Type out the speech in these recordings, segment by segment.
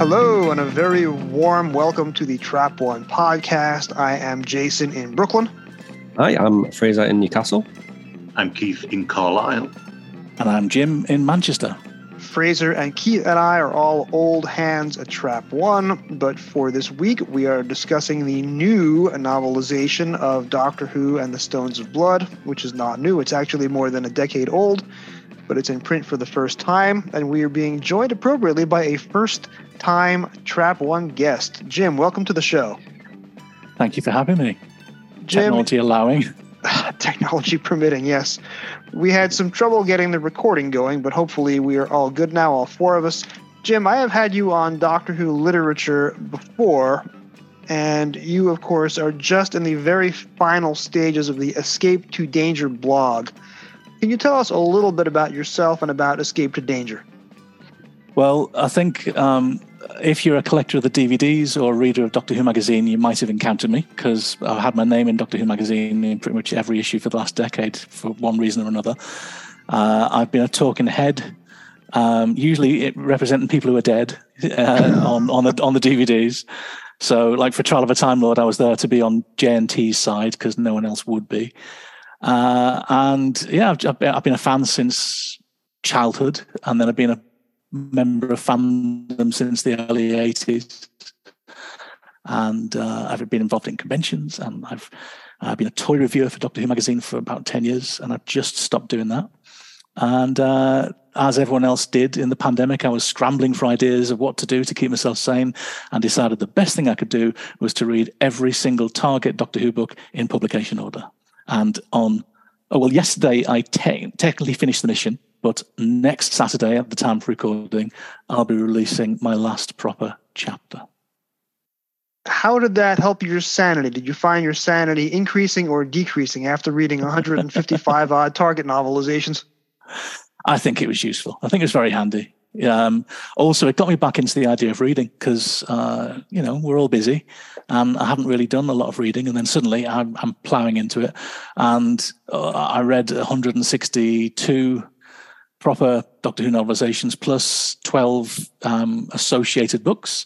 Hello, and a very warm welcome to the Trap One podcast. I am Jason in Brooklyn. Hi, I'm Fraser in Newcastle. I'm Keith in Carlisle. And I'm Jim in Manchester. Fraser and Keith and I are all old hands at Trap One, but for this week we are discussing the new novelization of Doctor Who and the Stones of Blood, which is not new. It's actually more than a decade old, but it's in print for the first time, and we are being joined appropriately by a first time Trap One guest. Jim, welcome to the show. Thank you for having me. Jim, Technology allowing. technology permitting, yes. We had some trouble getting the recording going, but hopefully we are all good now, all four of us. Jim, I have had you on Doctor Who literature before, and you, of course, are just in the very final stages of the Escape to Danger blog. Can you tell us a little bit about yourself and about Escape to Danger? Well, I think um, if you're a collector of the DVDs or a reader of Doctor Who magazine, you might have encountered me because I've had my name in Doctor Who magazine in pretty much every issue for the last decade for one reason or another. Uh, I've been a talking head, um, usually representing people who are dead uh, on on the on the DVDs. So, like for Trial of a Time Lord, I was there to be on JNT's side because no one else would be. Uh, and yeah, I've, I've been a fan since childhood, and then I've been a member of fandom since the early 80s. And uh, I've been involved in conventions and I've, I've been a toy reviewer for Doctor Who magazine for about 10 years and I've just stopped doing that. And uh, as everyone else did in the pandemic, I was scrambling for ideas of what to do to keep myself sane and decided the best thing I could do was to read every single Target Doctor Who book in publication order. And on, oh, well, yesterday I te- technically finished the mission but next Saturday, at the time of recording, I'll be releasing my last proper chapter. How did that help your sanity? Did you find your sanity increasing or decreasing after reading 155 odd Target novelizations? I think it was useful. I think it was very handy. Um, also, it got me back into the idea of reading because uh, you know we're all busy, and I haven't really done a lot of reading. And then suddenly I'm, I'm plowing into it, and uh, I read 162 proper Doctor Who novelizations plus 12 um, associated books.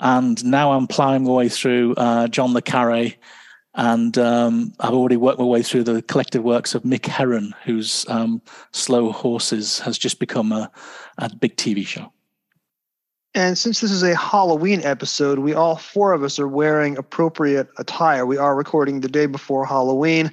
And now I'm plowing my way through uh, John Le Carre, and um, I've already worked my way through the collective works of Mick Herron, whose um, Slow Horses has just become a, a big TV show. And since this is a Halloween episode, we all four of us are wearing appropriate attire. We are recording the day before Halloween.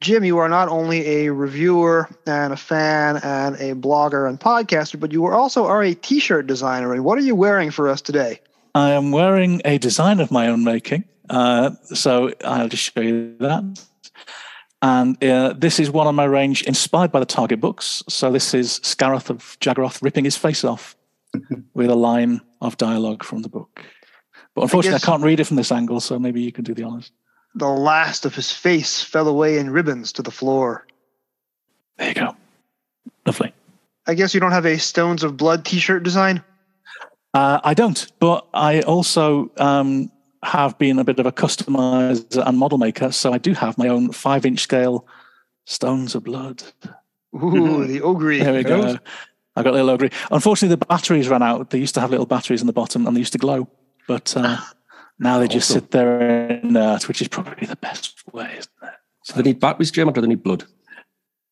Jim, you are not only a reviewer and a fan and a blogger and podcaster, but you are also are a t-shirt designer. And what are you wearing for us today? I am wearing a design of my own making. Uh, so I'll just show you that. And uh, this is one on my range inspired by the Target books. So this is Scaroth of Jagaroth ripping his face off with a line of dialogue from the book. But unfortunately, I, I can't read it from this angle, so maybe you can do the honors. The last of his face fell away in ribbons to the floor. There you go. Lovely. I guess you don't have a Stones of Blood t shirt design? Uh, I don't, but I also um, have been a bit of a customizer and model maker. So I do have my own five inch scale Stones of Blood. Ooh, the Ogri. There we go. I got a little Ogri. Unfortunately, the batteries ran out. They used to have little batteries in the bottom and they used to glow. But uh, now they just sit there inert, which is probably the best way, isn't it? So they need batteries, Jim, or do they need blood?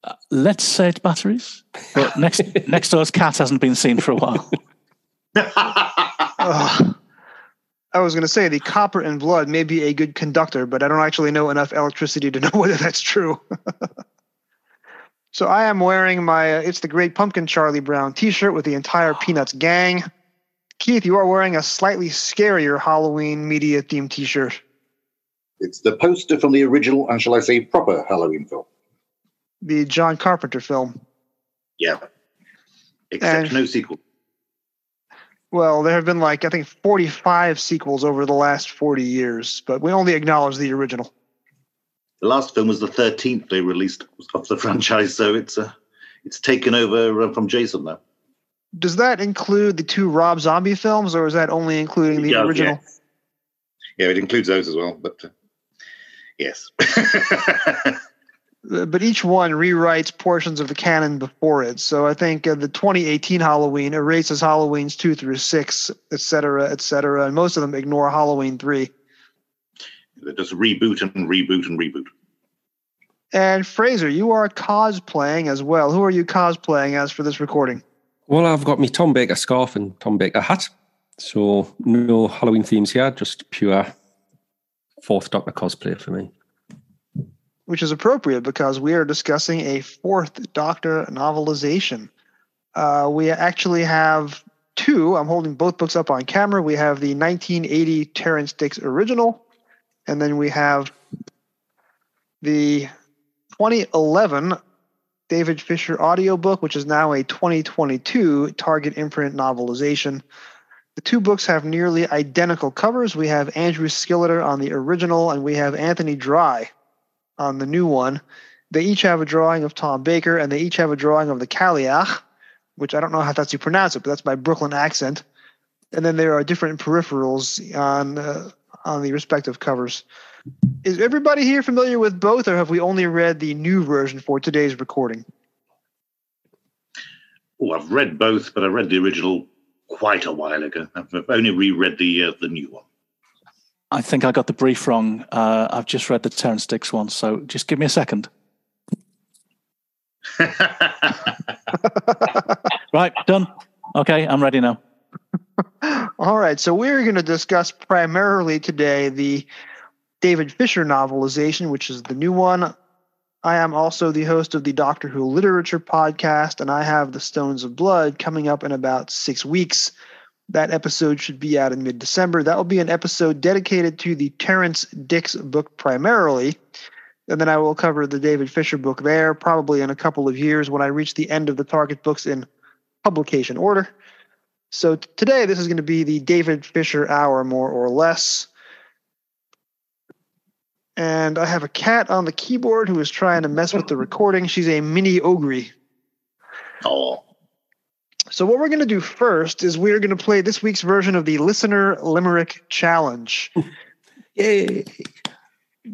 Uh, let's say it's batteries. But next next door's cat hasn't been seen for a while. I was going to say the copper in blood may be a good conductor, but I don't actually know enough electricity to know whether that's true. so I am wearing my uh, "It's the Great Pumpkin" Charlie Brown T-shirt with the entire Peanuts gang. Keith, you are wearing a slightly scarier Halloween media themed t shirt. It's the poster from the original, and shall I say, proper Halloween film. The John Carpenter film. Yeah. Except and, no sequel. Well, there have been like, I think, 45 sequels over the last 40 years, but we only acknowledge the original. The last film was the 13th they released of the franchise, so it's uh, it's taken over uh, from Jason now does that include the two Rob Zombie films, or is that only including the yeah, original? Yeah. yeah. it includes those as well. But uh, yes. but each one rewrites portions of the canon before it. So I think uh, the 2018 Halloween erases Halloween's two through six, et cetera, et cetera, and most of them ignore Halloween three. They just reboot and reboot and reboot. And Fraser, you are cosplaying as well. Who are you cosplaying as for this recording? Well, I've got my Tom Baker scarf and Tom Baker hat. So no Halloween themes here, just pure fourth Doctor cosplay for me. Which is appropriate because we are discussing a fourth Doctor novelization. Uh, we actually have two. I'm holding both books up on camera. We have the 1980 Terrance Dicks original, and then we have the 2011 David Fisher audiobook, which is now a 2022 Target imprint novelization. The two books have nearly identical covers. We have Andrew Skilleter on the original, and we have Anthony Dry on the new one. They each have a drawing of Tom Baker, and they each have a drawing of the Cailleach, which I don't know how that's you pronounce it, but that's my Brooklyn accent. And then there are different peripherals on uh, on the respective covers. Is everybody here familiar with both, or have we only read the new version for today's recording? Oh, I've read both, but I read the original quite a while ago. I've I've only reread the uh, the new one. I think I got the brief wrong. Uh, I've just read the Terrance Dicks one, so just give me a second. Right, done. Okay, I'm ready now. All right, so we're going to discuss primarily today the David Fisher novelization, which is the new one. I am also the host of the Doctor Who Literature podcast, and I have The Stones of Blood coming up in about six weeks. That episode should be out in mid December. That will be an episode dedicated to the Terrance Dicks book primarily. And then I will cover the David Fisher book there, probably in a couple of years when I reach the end of the Target books in publication order. So today, this is going to be the David Fisher hour, more or less. And I have a cat on the keyboard who is trying to mess with the recording. She's a mini Ogri. oh, So what we're going to do first is we're going to play this week's version of the Listener Limerick Challenge. Yay!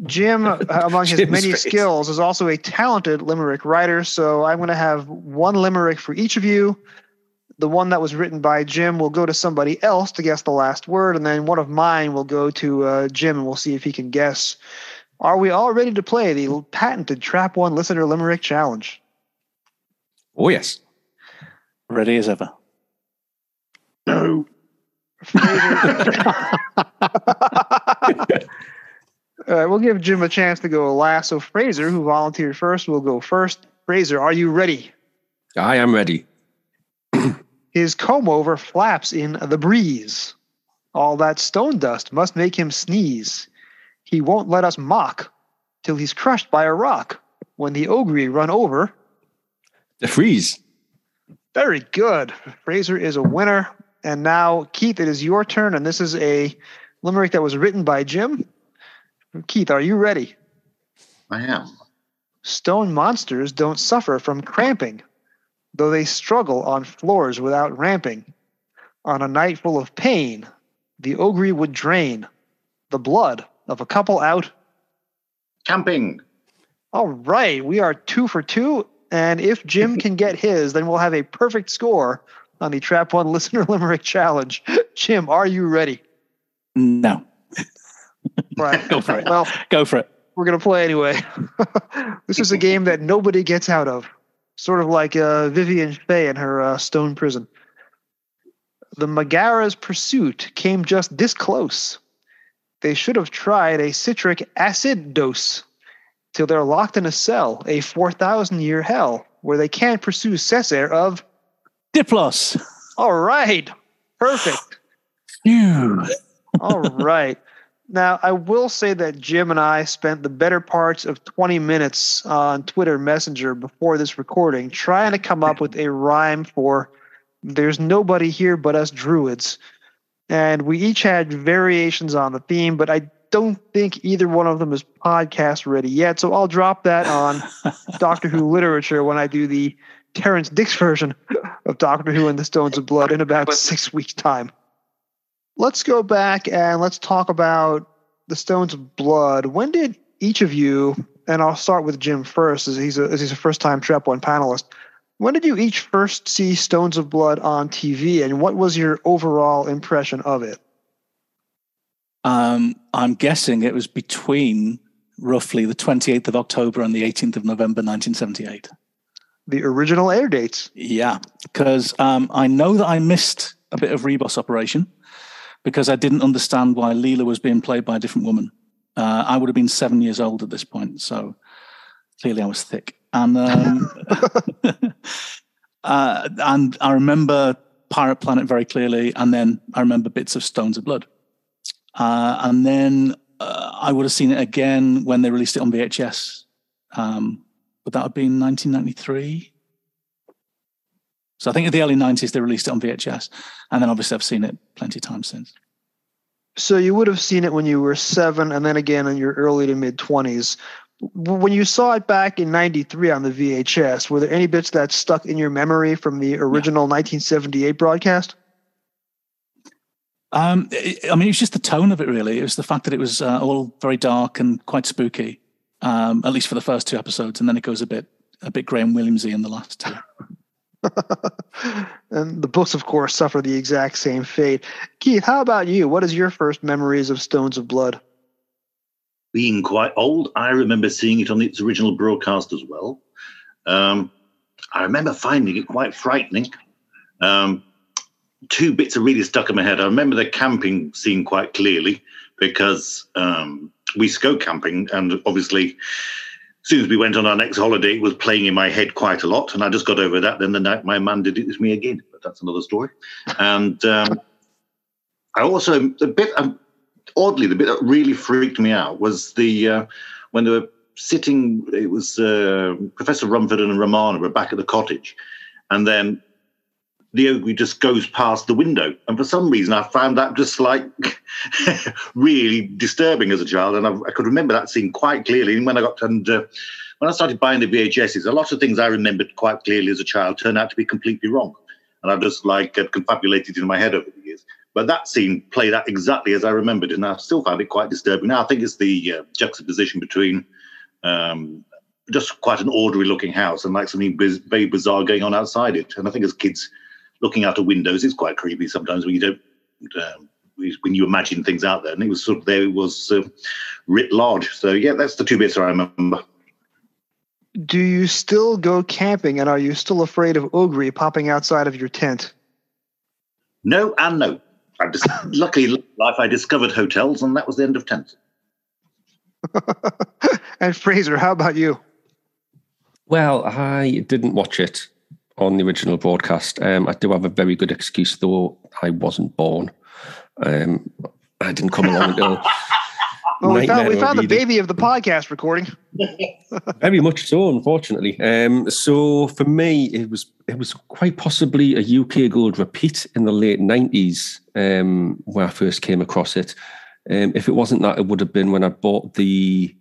Jim, uh, among his Jim's many face. skills, is also a talented limerick writer. So I'm going to have one limerick for each of you. The one that was written by Jim will go to somebody else to guess the last word, and then one of mine will go to uh, Jim, and we'll see if he can guess. Are we all ready to play the patented Trap One Listener Limerick Challenge? Oh yes. Ready as ever. no. All right, we'll give Jim a chance to go last. So Fraser, who volunteered first, will go first. Fraser, are you ready? I am ready. His comb over flaps in the breeze. All that stone dust must make him sneeze. He won't let us mock till he's crushed by a rock. When the Ogri run over, The freeze. Very good. Fraser is a winner. And now, Keith, it is your turn. And this is a limerick that was written by Jim. Keith, are you ready? I am. Stone monsters don't suffer from cramping, though they struggle on floors without ramping. On a night full of pain, the Ogri would drain the blood of a couple out. Camping. All right, we are two for two. And if Jim can get his, then we'll have a perfect score on the Trap One Listener Limerick Challenge. Jim, are you ready? No, Right. go for it. Well, Go for it. we're going to play anyway. this is a game that nobody gets out of, sort of like uh, Vivien Fay in her uh, stone prison. The Megara's pursuit came just this close. They should have tried a citric acid dose till they're locked in a cell, a 4,000 year hell, where they can't pursue Cessair of. Diplos. All right, perfect. Phew. All right. Now, I will say that Jim and I spent the better parts of 20 minutes on Twitter Messenger before this recording trying to come up with a rhyme for There's Nobody Here But Us Druids. And we each had variations on the theme, but I don't think either one of them is podcast ready yet. So I'll drop that on Doctor Who literature when I do the Terrance Dicks version of Doctor Who and the Stones of Blood in about six weeks' time. Let's go back and let's talk about the Stones of Blood. When did each of you and I'll start with Jim first, as he's a, as he's a first time Trap One panelist. When did you each first see Stones of Blood on TV, and what was your overall impression of it? Um, I'm guessing it was between roughly the 28th of October and the 18th of November 1978. The original air dates. Yeah, because um, I know that I missed a bit of Ribos operation because I didn't understand why Leela was being played by a different woman. Uh, I would have been seven years old at this point, so clearly I was thick. And um, uh, and I remember Pirate Planet very clearly, and then I remember bits of Stones of Blood. Uh, and then uh, I would have seen it again when they released it on VHS. Um, but that would have been 1993. So I think in the early 90s they released it on VHS. And then obviously I've seen it plenty of times since. So you would have seen it when you were seven, and then again in your early to mid 20s. When you saw it back in 93 on the VHS, were there any bits that stuck in your memory from the original yeah. 1978 broadcast? Um, I mean, it was just the tone of it, really. It was the fact that it was uh, all very dark and quite spooky, um, at least for the first two episodes, and then it goes a bit a bit Graham Williamsy in the last two. and the books, of course, suffer the exact same fate. Keith, how about you? What is your first memories of Stones of Blood? Being quite old, I remember seeing it on its original broadcast as well. Um, I remember finding it quite frightening. Um, two bits are really stuck in my head. I remember the camping scene quite clearly because um, we go camping, and obviously, as soon as we went on our next holiday, it was playing in my head quite a lot, and I just got over that. Then the night my man did it with me again, but that's another story. And um, I also the bit um, oddly the bit that really freaked me out was the uh, when they were sitting. It was uh, Professor Rumford and Romana were back at the cottage, and then the Ogri just goes past the window. And for some reason, I found that just like really disturbing as a child. And I, I, could remember that scene quite clearly. And when I got and uh, when I started buying the VHSs, a lot of things I remembered quite clearly as a child turned out to be completely wrong. And I've just like confabulated in my head over the years. But that scene played out exactly as I remembered, and I still found it quite disturbing. Now I think it's the uh, juxtaposition between um, just quite an ordinary looking house and like something biz- very bizarre going on outside it. And I think as kids, looking out of windows is quite creepy sometimes when you don't um, when you imagine things out there. And it was sort of there it was uh, writ large. So yeah, that's the two bits I remember. Do you still go camping, and are you still afraid of Ogri popping outside of your tent? No, and no. I just luckily life I discovered hotels, and that was the end of tents. and Fraser, how about you? Well, I didn't watch it on the original broadcast. Um, I do have a very good excuse, though I wasn't born. Um, I didn't come along until. well, we found, we found the baby of the podcast recording. very much so, unfortunately. Um, so for me, it was it was quite possibly a UK Gold repeat in the late nineties um, where I first came across it. Um, if it wasn't that, it would have been when I bought the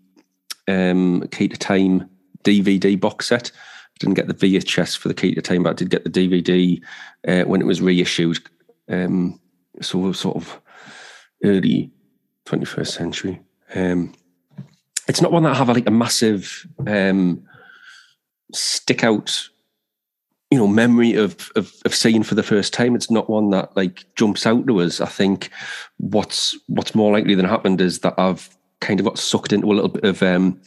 um, Key to Time DVD box set didn't get the VHS for the key to time, but I did get the DVD uh, when it was reissued. Um, so sort of early 21st century. Um, it's not one that I have like a massive um, stick out, you know, memory of, of of seeing for the first time. It's not one that like jumps out to us. I think what's what's more likely than happened is that I've kind of got sucked into a little bit of um,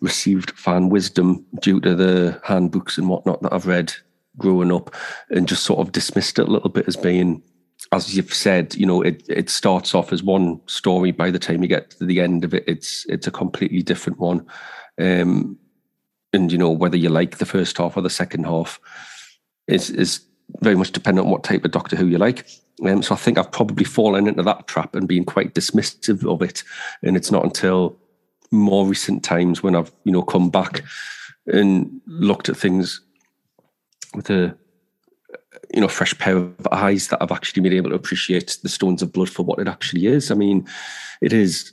received fan wisdom due to the handbooks and whatnot that I've read growing up, and just sort of dismissed it a little bit as being, as you've said, you know, it it starts off as one story. By the time you get to the end of it, it's it's a completely different one. Um, and you know whether you like the first half or the second half is is very much dependent on what type of Doctor Who you like. Um, so I think I've probably fallen into that trap and been quite dismissive of it. And it's not until more recent times when I've, you know, come back and looked at things with a you know fresh pair of eyes that I've actually been able to appreciate the Stones of Blood for what it actually is. I mean, it is,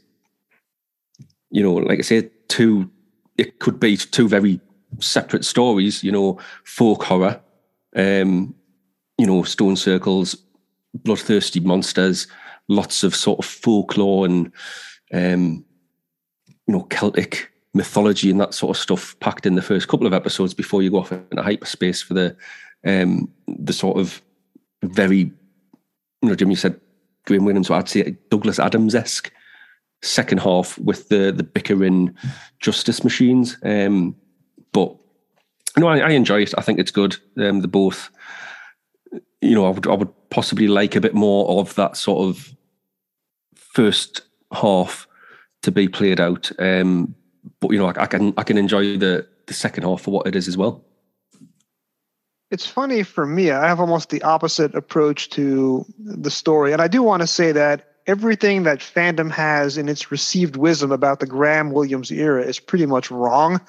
you know, like I said, two. It could be two very separate stories. You know, folk horror, um, you know, stone circles, bloodthirsty monsters, lots of sort of folklore and um, you know Celtic mythology and that sort of stuff packed in the first couple of episodes before you go off into hyperspace for the um, the sort of very, you know, Jimmy said Graham Williams, so I'd say Douglas Adams esque second half with the the bickering justice machines. Um, but no, I, I, enjoy it. I think it's good. Um, the both, you know, I would I would possibly like a bit more of that sort of first half to be played out. Um, but you know, I, I can I can enjoy the the second half for what it is as well. It's funny for me. I have almost the opposite approach to the story, and I do want to say that everything that fandom has in its received wisdom about the Graham Williams era is pretty much wrong.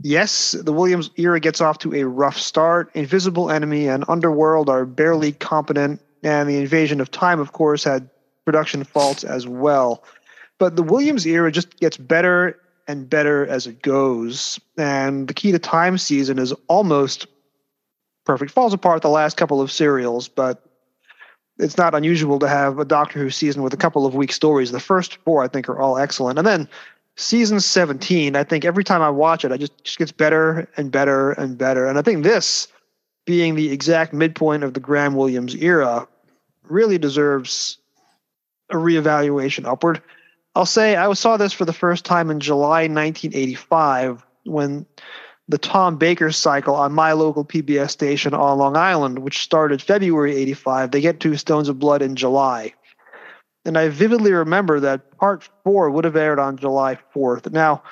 Yes, the Williams era gets off to a rough start. Invisible Enemy and Underworld are barely competent, and the Invasion of Time, of course, had production faults as well. But the Williams era just gets better and better as it goes. And the Key to Time season is almost perfect. Falls apart the last couple of serials, but it's not unusual to have a Doctor Who season with a couple of weak stories. The first four, I think, are all excellent. And then season 17, I think every time I watch it, I just, just gets better and better and better. And I think this, being the exact midpoint of the Graham Williams era, really deserves a reevaluation upward. I'll say I saw this for the first time in July 1985 when the Tom Baker cycle on my local PBS station on Long Island, which started February 85. They get to Stones of Blood in July. And I vividly remember that part four would have aired on July 4th. Now,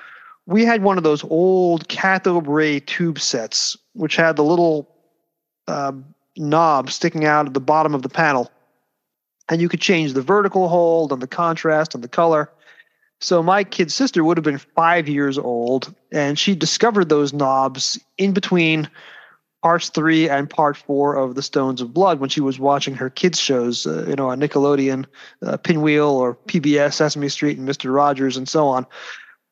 we had one of those old cathode ray tube sets, which had the little uh, knob sticking out at the bottom of the panel. And you could change the vertical hold and the contrast and the color. So my kid sister would have been five years old, and she discovered those knobs in between parts three and part four of the Stones of Blood when she was watching her kids shows, uh, you know, on Nickelodeon, uh, Pinwheel, or PBS, Sesame Street, and Mister Rogers, and so on.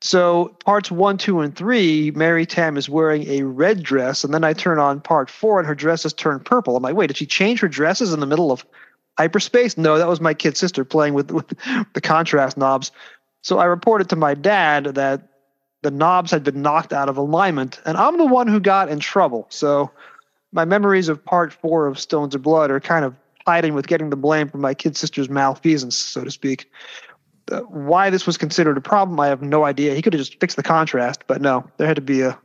So parts one, two, and three, Mary Tamm is wearing a red dress, and then I turn on part four, and her dress has turned purple. I'm like, wait, did she change her dresses in the middle of hyperspace? No, that was my kid sister playing with, with the contrast knobs. So I reported to my dad that the knobs had been knocked out of alignment, and I'm the one who got in trouble. So my memories of part four of Stones of Blood are kind of hiding with getting the blame for my kid sister's malfeasance, so to speak. Uh, why this was considered a problem, I have no idea. He could have just fixed the contrast, but no, there had to be a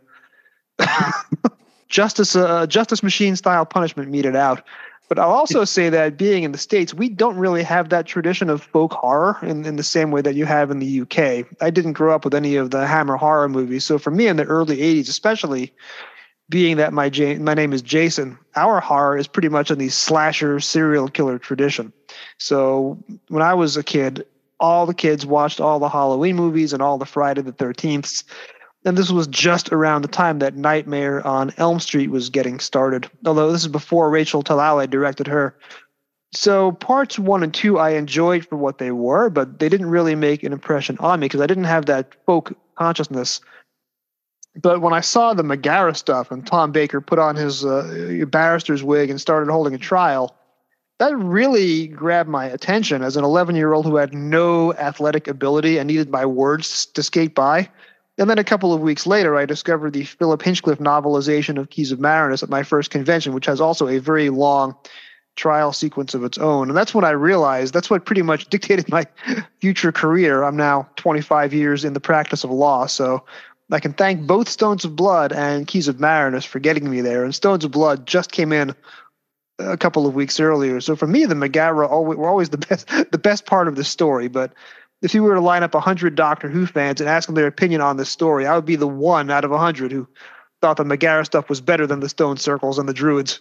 justice, uh, justice machine style punishment meted out. But I'll also say that being in the States, we don't really have that tradition of folk horror in, in the same way that you have in the UK. I didn't grow up with any of the Hammer horror movies. So for me in the early 80s, especially being that my, my name is Jason, our horror is pretty much in the slasher serial killer tradition. So when I was a kid, all the kids watched all the Halloween movies and all the Friday the 13th and this was just around the time that Nightmare on Elm Street was getting started. Although this is before Rachel Talalay directed her. So parts one and two I enjoyed for what they were, but they didn't really make an impression on me because I didn't have that folk consciousness. But when I saw the Megara stuff and Tom Baker put on his uh, barrister's wig and started holding a trial, that really grabbed my attention as an 11 year old who had no athletic ability and needed my words to skate by. And then a couple of weeks later, I discovered the Philip Hinchcliffe novelization of Keys of Marinus at my first convention, which has also a very long trial sequence of its own. And that's when I realized that's what pretty much dictated my future career. I'm now 25 years in the practice of law. So I can thank both Stones of Blood and Keys of Marinus for getting me there. And Stones of Blood just came in a couple of weeks earlier. So for me, the Megara were always the best, the best part of the story. But if you were to line up 100 Doctor Who fans and ask them their opinion on this story, I would be the one out of 100 who thought the Megara stuff was better than the Stone Circles and the Druids.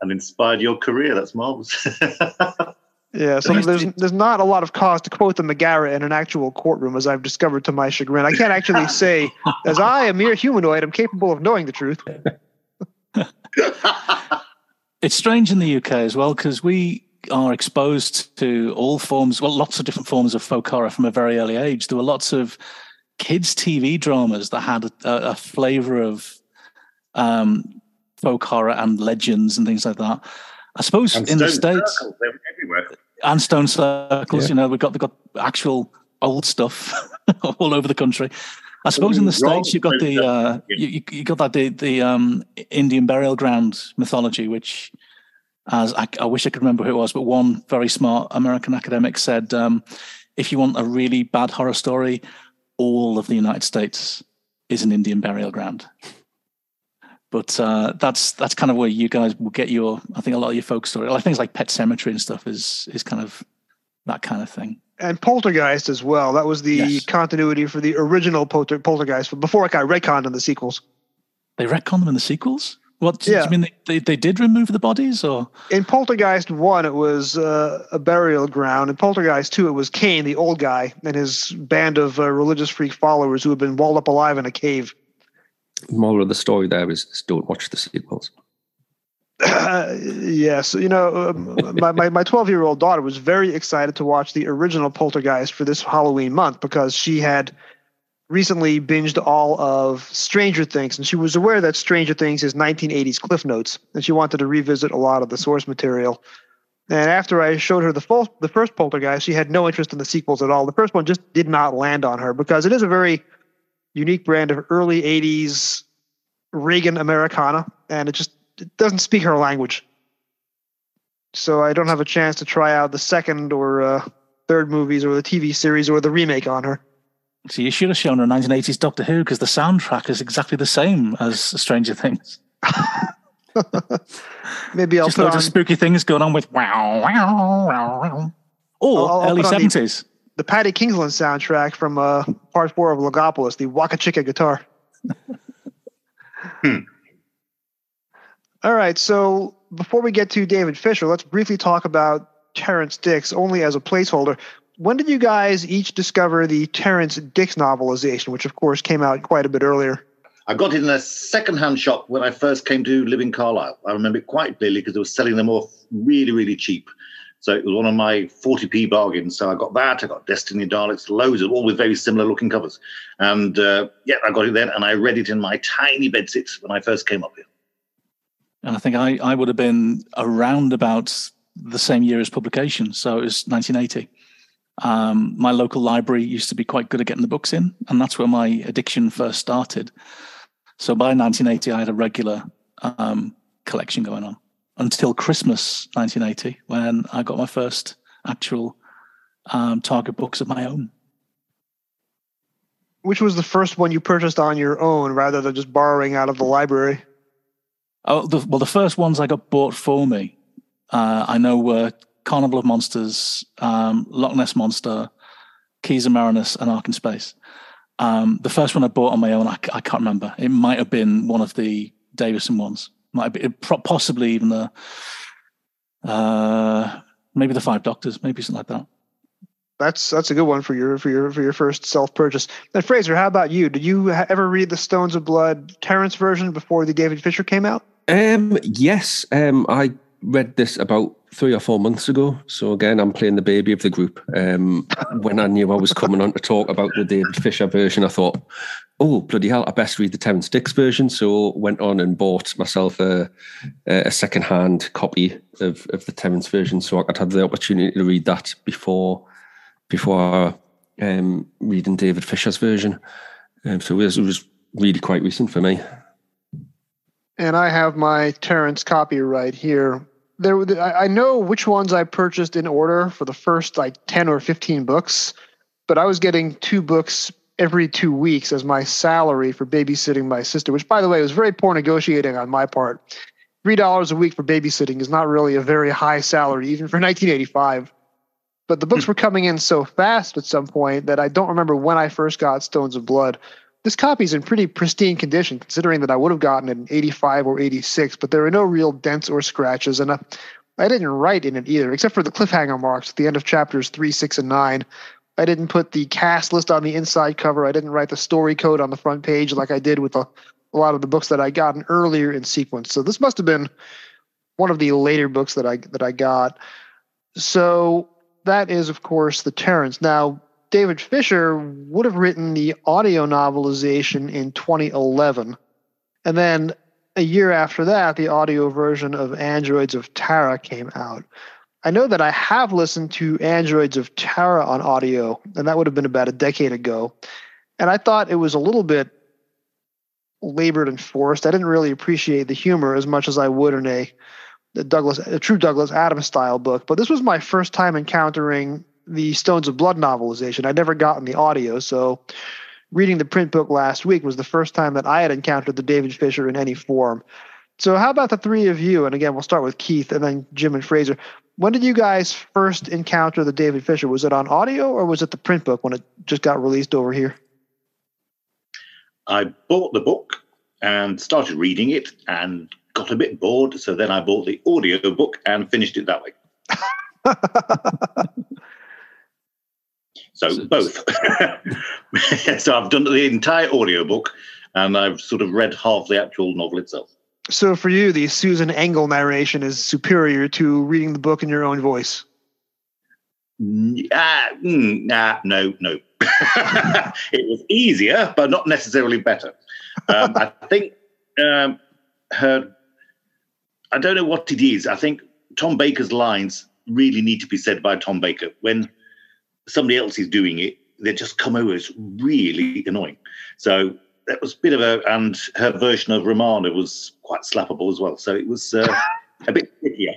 And inspired your career. That's marvelous. yeah, so there's there's not a lot of cause to quote the Megara in an actual courtroom, as I've discovered to my chagrin. I can't actually say, as I, a mere humanoid, am capable of knowing the truth. it's strange in the UK as well because we are exposed to all forms, well, lots of different forms of folk horror from a very early age. There were lots of kids' TV dramas that had a, a flavor of um, folk horror and legends and things like that. I suppose and in the states, circles, everywhere. and stone circles. Yeah. You know, we've got we've got actual old stuff all over the country. I suppose in the states you've got the uh, you, you got that the the um, Indian burial ground mythology, which as I, I, wish I could remember who it was, but one very smart American academic said, um, if you want a really bad horror story, all of the United States is an Indian burial ground. But uh, that's that's kind of where you guys will get your. I think a lot of your folk story, like things like Pet Sematary and stuff, is is kind of that kind of thing. And Poltergeist as well. That was the yes. continuity for the original Polter, Poltergeist before it got retconned in the sequels. They retconned them in the sequels. What yeah. you mean? They, they, they, did remove the bodies, or in Poltergeist one, it was uh, a burial ground. In Poltergeist two, it was Kane, the old guy, and his band of uh, religious freak followers who had been walled up alive in a cave. The moral of the story there is, is don't watch the sequels. Uh, yes, you know, um, my, my, my 12 year old daughter was very excited to watch the original Poltergeist for this Halloween month because she had recently binged all of Stranger Things, and she was aware that Stranger Things is 1980s Cliff Notes, and she wanted to revisit a lot of the source material. And after I showed her the full, the first Poltergeist, she had no interest in the sequels at all. The first one just did not land on her because it is a very unique brand of early 80s Reagan Americana, and it just it doesn't speak her language. So I don't have a chance to try out the second or uh, third movies or the TV series or the remake on her. So you should have shown her 1980s Doctor Who because the soundtrack is exactly the same as Stranger Things. Maybe I'll just put loads on, of spooky things going on with wow wow wow wow. Or I'll, I'll early seventies. The, the, Paddy Kingsland soundtrack from uh, Part Four of Logopolis, the Waka Chica guitar. hmm. All right, so before we get to David Fisher, let's briefly talk about Terrance Dicks only as a placeholder when did you guys each discover the Terrance Dicks novelization, which of course came out quite a bit earlier? I got it in a second-hand shop when I first came to live in Carlisle. I remember it quite clearly because they were selling them off really, really cheap. So it was one of my 40p bargains. So I got that. I got Destiny Daleks, loads of all with very similar looking covers. And uh, yeah, I got it then and I read it in my tiny bedsit when I first came up here. And I think I, I would have been around about the same year as publication. So it was 1980. Um, my local library used to be quite good at getting the books in, and that's where my addiction first started. So by 1980, I had a regular um, collection going on until Christmas 1980, when I got my first actual um, Target books of my own. Which was the first one you purchased on your own rather than just borrowing out of the library? Oh, the, well, the first ones I got bought for me, uh, I know were Carnival of Monsters, um, Loch Ness Monster, Keys of Marinus, and Ark in Space. Um, the first one I bought on my own, I, I, can't remember. It might have been one of the Davison ones. Might be possibly even the uh, maybe the Five Doctors, maybe something like that. That's that's a good one for your for your for your first self purchase. And Fraser, how about you? Did you ever read the Stones of Blood Terrance version before the David Fisher came out? Um, yes, um, I read this about three or four months ago. So again, I'm playing the baby of the group. Um, when I knew I was coming on to talk about the David Fisher version, I thought, oh bloody hell, I best read the Terrance Dicks version. So went on and bought myself a, a second-hand copy of, of the Terrance version, so I could have the opportunity to read that before before um, reading David Fisher's version. Um, so it was, it was really quite recent for me. And I have my Terrance copy right here there I know which ones I purchased in order for the first like 10 or 15 books, but I was getting two books every two weeks as my salary for babysitting my sister, which by the way was very poor negotiating on my part. Three dollars a week for babysitting is not really a very high salary, even for 1985. But the books hmm. were coming in so fast at some point that I don't remember when I first got Stones of Blood this copy is in pretty pristine condition, considering that I would have gotten it in 85 or 86, but there are no real dents or scratches, and I didn't write in it either, except for the cliffhanger marks at the end of chapters 3, 6, and 9. I didn't put the cast list on the inside cover. I didn't write the story code on the front page like I did with a, a lot of the books that I gotten earlier in sequence. So this must have been one of the later books that I that I got. So that is, of course, the Terrance. Now, David Fisher would have written the audio novelization in 2011. And then a year after that, the audio version of Androids of Tara came out. I know that I have listened to Androids of Tara on audio, and that would have been about a decade ago. and I thought it was a little bit labored and forced. I didn't really appreciate the humor as much as I would in a, a Douglas, a true Douglas Adams style book. But this was my first time encountering the Stones of Blood novelization. I'd never gotten the audio, so reading the print book last week was the first time that I had encountered the David Fisher in any form. So, how about the three of you? And again, we'll start with Keith and then Jim and Fraser. When did you guys first encounter the David Fisher? Was it on audio or was it the print book when it just got released over here? I bought the book and started reading it and got a bit bored. So then I bought the audio book and finished it that way. so, so both. so I've done the entire audio book and I've sort of read half the actual novel itself. So for you, the Susan Engel narration is superior to reading the book in your own voice. Ah, mm, nah, no, no. it was easier, but not necessarily better. Um, I think um, her. I don't know what it is. I think Tom Baker's lines really need to be said by Tom Baker. When somebody else is doing it, they just come over as really annoying. So that was a bit of a, and her version of Romana was quite slappable as well. So it was uh, a bit yeah.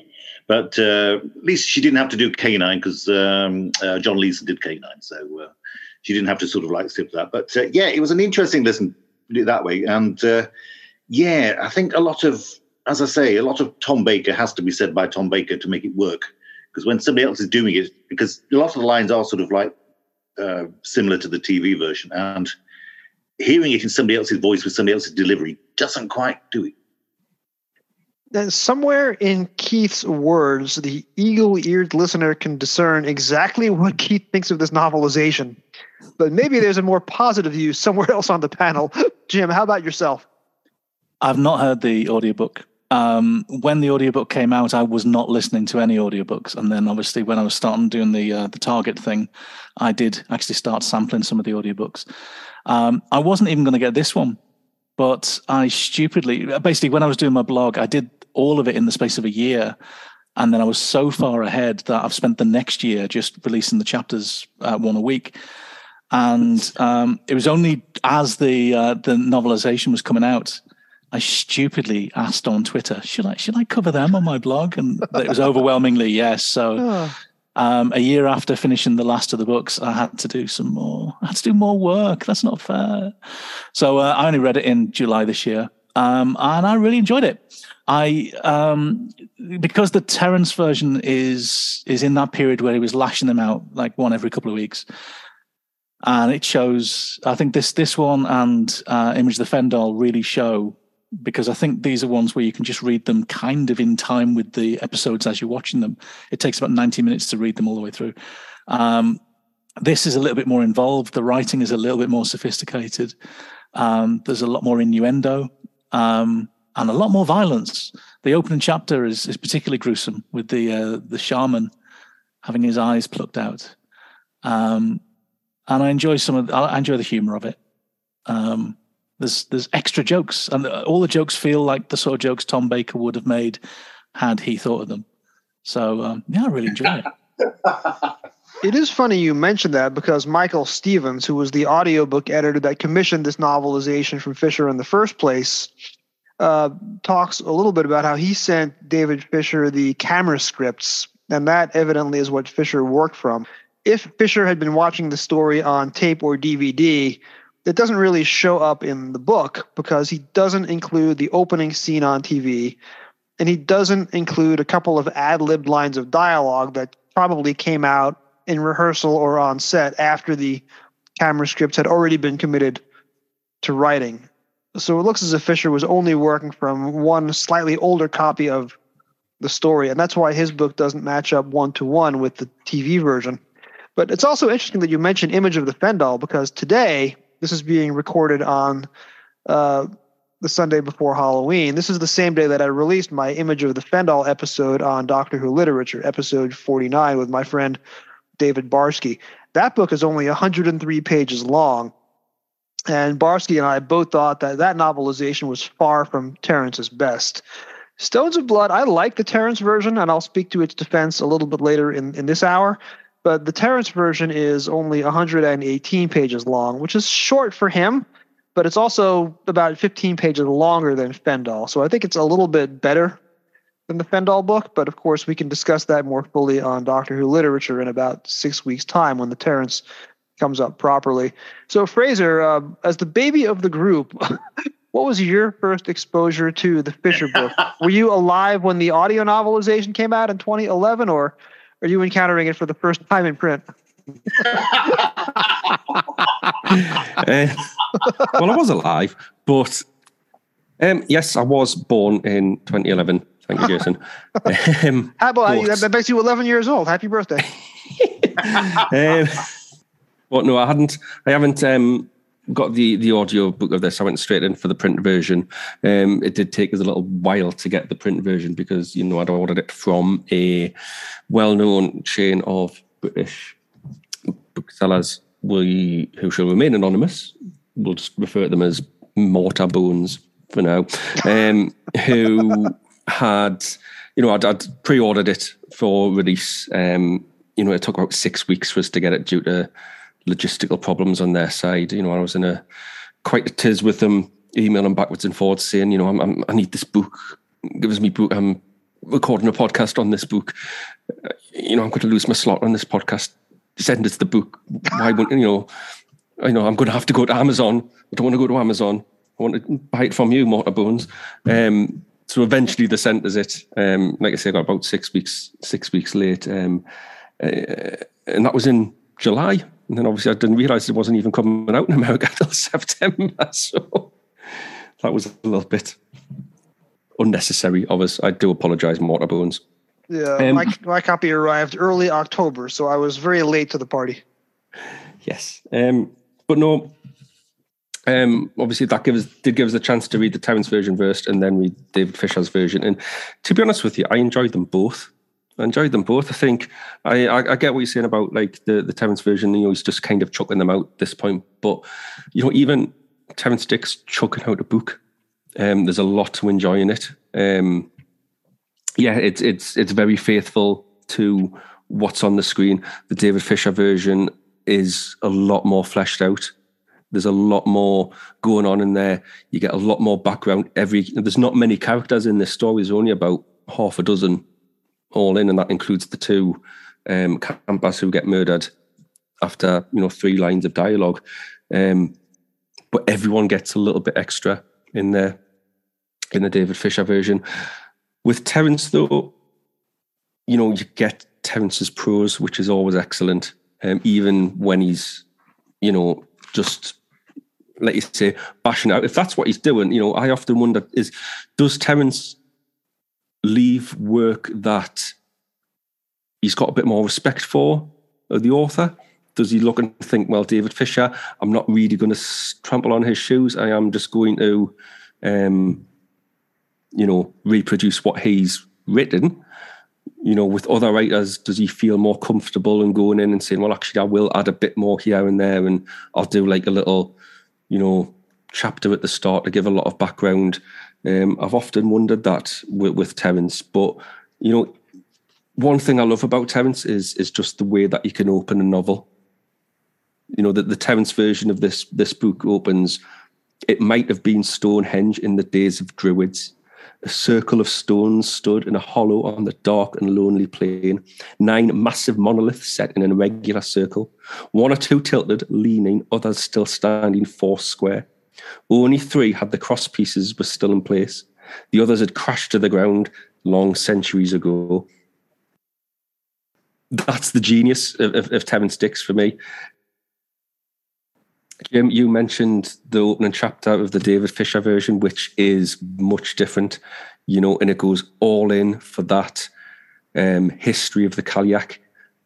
But uh, at least she didn't have to do K9 because um, uh, John Leeson did K9. So uh, she didn't have to sort of like skip that. But uh, yeah, it was an interesting listen, put it that way. And uh, yeah, I think a lot of, as I say, a lot of Tom Baker has to be said by Tom Baker to make it work. Because when somebody else is doing it, because a lot of the lines are sort of like uh, similar to the TV version. And hearing it in somebody else's voice with somebody else's delivery doesn't quite do it. Then somewhere in Keith's words, the eagle eared listener can discern exactly what Keith thinks of this novelization. But maybe there's a more positive view somewhere else on the panel. Jim, how about yourself? I've not heard the audiobook. Um, when the audiobook came out, I was not listening to any audiobooks. And then obviously when I was starting doing the uh, the target thing, I did actually start sampling some of the audiobooks. Um, I wasn't even going to get this one, but I stupidly, basically, when I was doing my blog, I did all of it in the space of a year. And then I was so far ahead that I've spent the next year just releasing the chapters uh, one a week. And um, it was only as the uh, the novelization was coming out, I stupidly asked on Twitter, "Should I should I cover them on my blog?" And it was overwhelmingly yes. So oh. um, a year after finishing the last of the books, I had to do some more. I had to do more work. That's not fair. So uh, I only read it in July this year, um, and I really enjoyed it. I um, because the Terrance version is is in that period where he was lashing them out like one every couple of weeks, and it shows. I think this this one and uh, Image of the Fendahl really show because I think these are ones where you can just read them kind of in time with the episodes as you're watching them. It takes about 90 minutes to read them all the way through. Um, this is a little bit more involved. The writing is a little bit more sophisticated. Um, there's a lot more innuendo. Um, and a lot more violence. The opening chapter is, is particularly gruesome with the uh, the shaman having his eyes plucked out. Um, and I enjoy some of I enjoy the humor of it. Um, there's there's extra jokes, and all the jokes feel like the sort of jokes Tom Baker would have made had he thought of them. So um, yeah, I really enjoy it. It is funny you mentioned that because Michael Stevens, who was the audiobook editor that commissioned this novelization from Fisher in the first place, uh, talks a little bit about how he sent David Fisher the camera scripts, and that evidently is what Fisher worked from. If Fisher had been watching the story on tape or DVD, it doesn't really show up in the book because he doesn't include the opening scene on TV, and he doesn't include a couple of ad libbed lines of dialogue that probably came out in rehearsal or on set after the camera scripts had already been committed to writing. So it looks as if Fisher was only working from one slightly older copy of the story, and that's why his book doesn't match up one to one with the TV version. But it's also interesting that you mentioned Image of the Fendahl because today this is being recorded on uh, the Sunday before Halloween. This is the same day that I released my Image of the Fendahl episode on Doctor Who literature, episode 49, with my friend David Barsky. That book is only 103 pages long and Barsky and I both thought that that novelization was far from Terrance's best. Stones of Blood, I like the Terrance version, and I'll speak to its defense a little bit later in, in this hour. But the Terrance version is only 118 pages long, which is short for him, but it's also about 15 pages longer than Fendahl. So I think it's a little bit better than the Fendahl book, but of course we can discuss that more fully on Doctor Who literature in about six weeks' time when the Terrance comes up properly. So Fraser, uh, as the baby of the group, what was your first exposure to the Fisher book? Were you alive when the audio novelization came out in 2011, or are you encountering it for the first time in print? uh, well, I was alive, but um, yes, I was born in 2011. Thank you, Jason. Um, How about but, that makes you 11 years old? Happy birthday. um, but no, I hadn't. I haven't um, got the the audio book of this. I went straight in for the print version. Um, it did take us a little while to get the print version because you know I'd ordered it from a well-known chain of British booksellers. We who shall remain anonymous. We'll just refer to them as Mortar Bones for now. Um, who had you know I'd, I'd, pre-ordered it for release. Um, you know, it took about six weeks for us to get it due to logistical problems on their side. You know, I was in a quite a tiz with them, emailing backwards and forwards, saying, you know, I'm, I'm, i need this book. Give us me book. I'm recording a podcast on this book. Uh, you know, I'm going to lose my slot on this podcast. Send us the book. Why wouldn't you know? I know I'm going to have to go to Amazon. I don't want to go to Amazon. I want to buy it from you, Mortarbones. Um, so eventually they sent us it. Um, like I say, I got about six weeks six weeks late, um, uh, and that was in July. And then obviously I didn't realize it wasn't even coming out in America until September. So that was a little bit unnecessary of us. I do apologize, Mortarbones. Yeah, um, my, my copy arrived early October, so I was very late to the party. Yes. Um, but no, um, obviously that gives did give us a chance to read the Terrance version first and then read David Fisher's version. And to be honest with you, I enjoyed them both. I enjoyed them both. I think I, I, I, get what you're saying about like the, the Terrance version. You know, he's just kind of chucking them out at this point. But you know, even Terrance Dicks chucking out a book. Um, there's a lot to enjoy in it. Um, yeah, it's it's it's very faithful to what's on the screen. The David Fisher version is a lot more fleshed out. There's a lot more going on in there. You get a lot more background. Every there's not many characters in this story. There's only about half a dozen all in, and that includes the two um, campers who get murdered after you know three lines of dialogue. Um, but everyone gets a little bit extra in there in the David Fisher version. With Terrance, though, you know you get Terrance's prose, which is always excellent, um, even when he's you know just let you say bashing out. If that's what he's doing, you know, I often wonder is does Terrance leave work that he's got a bit more respect for the author? Does he look and think, well, David Fisher, I'm not really going to trample on his shoes. I am just going to, um, you know, reproduce what he's written. You know, with other writers, does he feel more comfortable in going in and saying, well, actually, I will add a bit more here and there, and I'll do like a little, you know, chapter at the start to give a lot of background um, I've often wondered that with, with Terrance, but you know, one thing I love about Terrance is is just the way that you can open a novel. You know, that the Terrance version of this this book opens. It might have been Stonehenge in the days of Druids. A circle of stones stood in a hollow on the dark and lonely plain. Nine massive monoliths set in an irregular circle. One or two tilted, leaning, others still standing four square. Only three had the cross pieces were still in place. The others had crashed to the ground long centuries ago. That's the genius of, of, of for me. Jim, you mentioned the opening chapter of the David Fisher version, which is much different, you know, and it goes all in for that um, history of the Cailleach,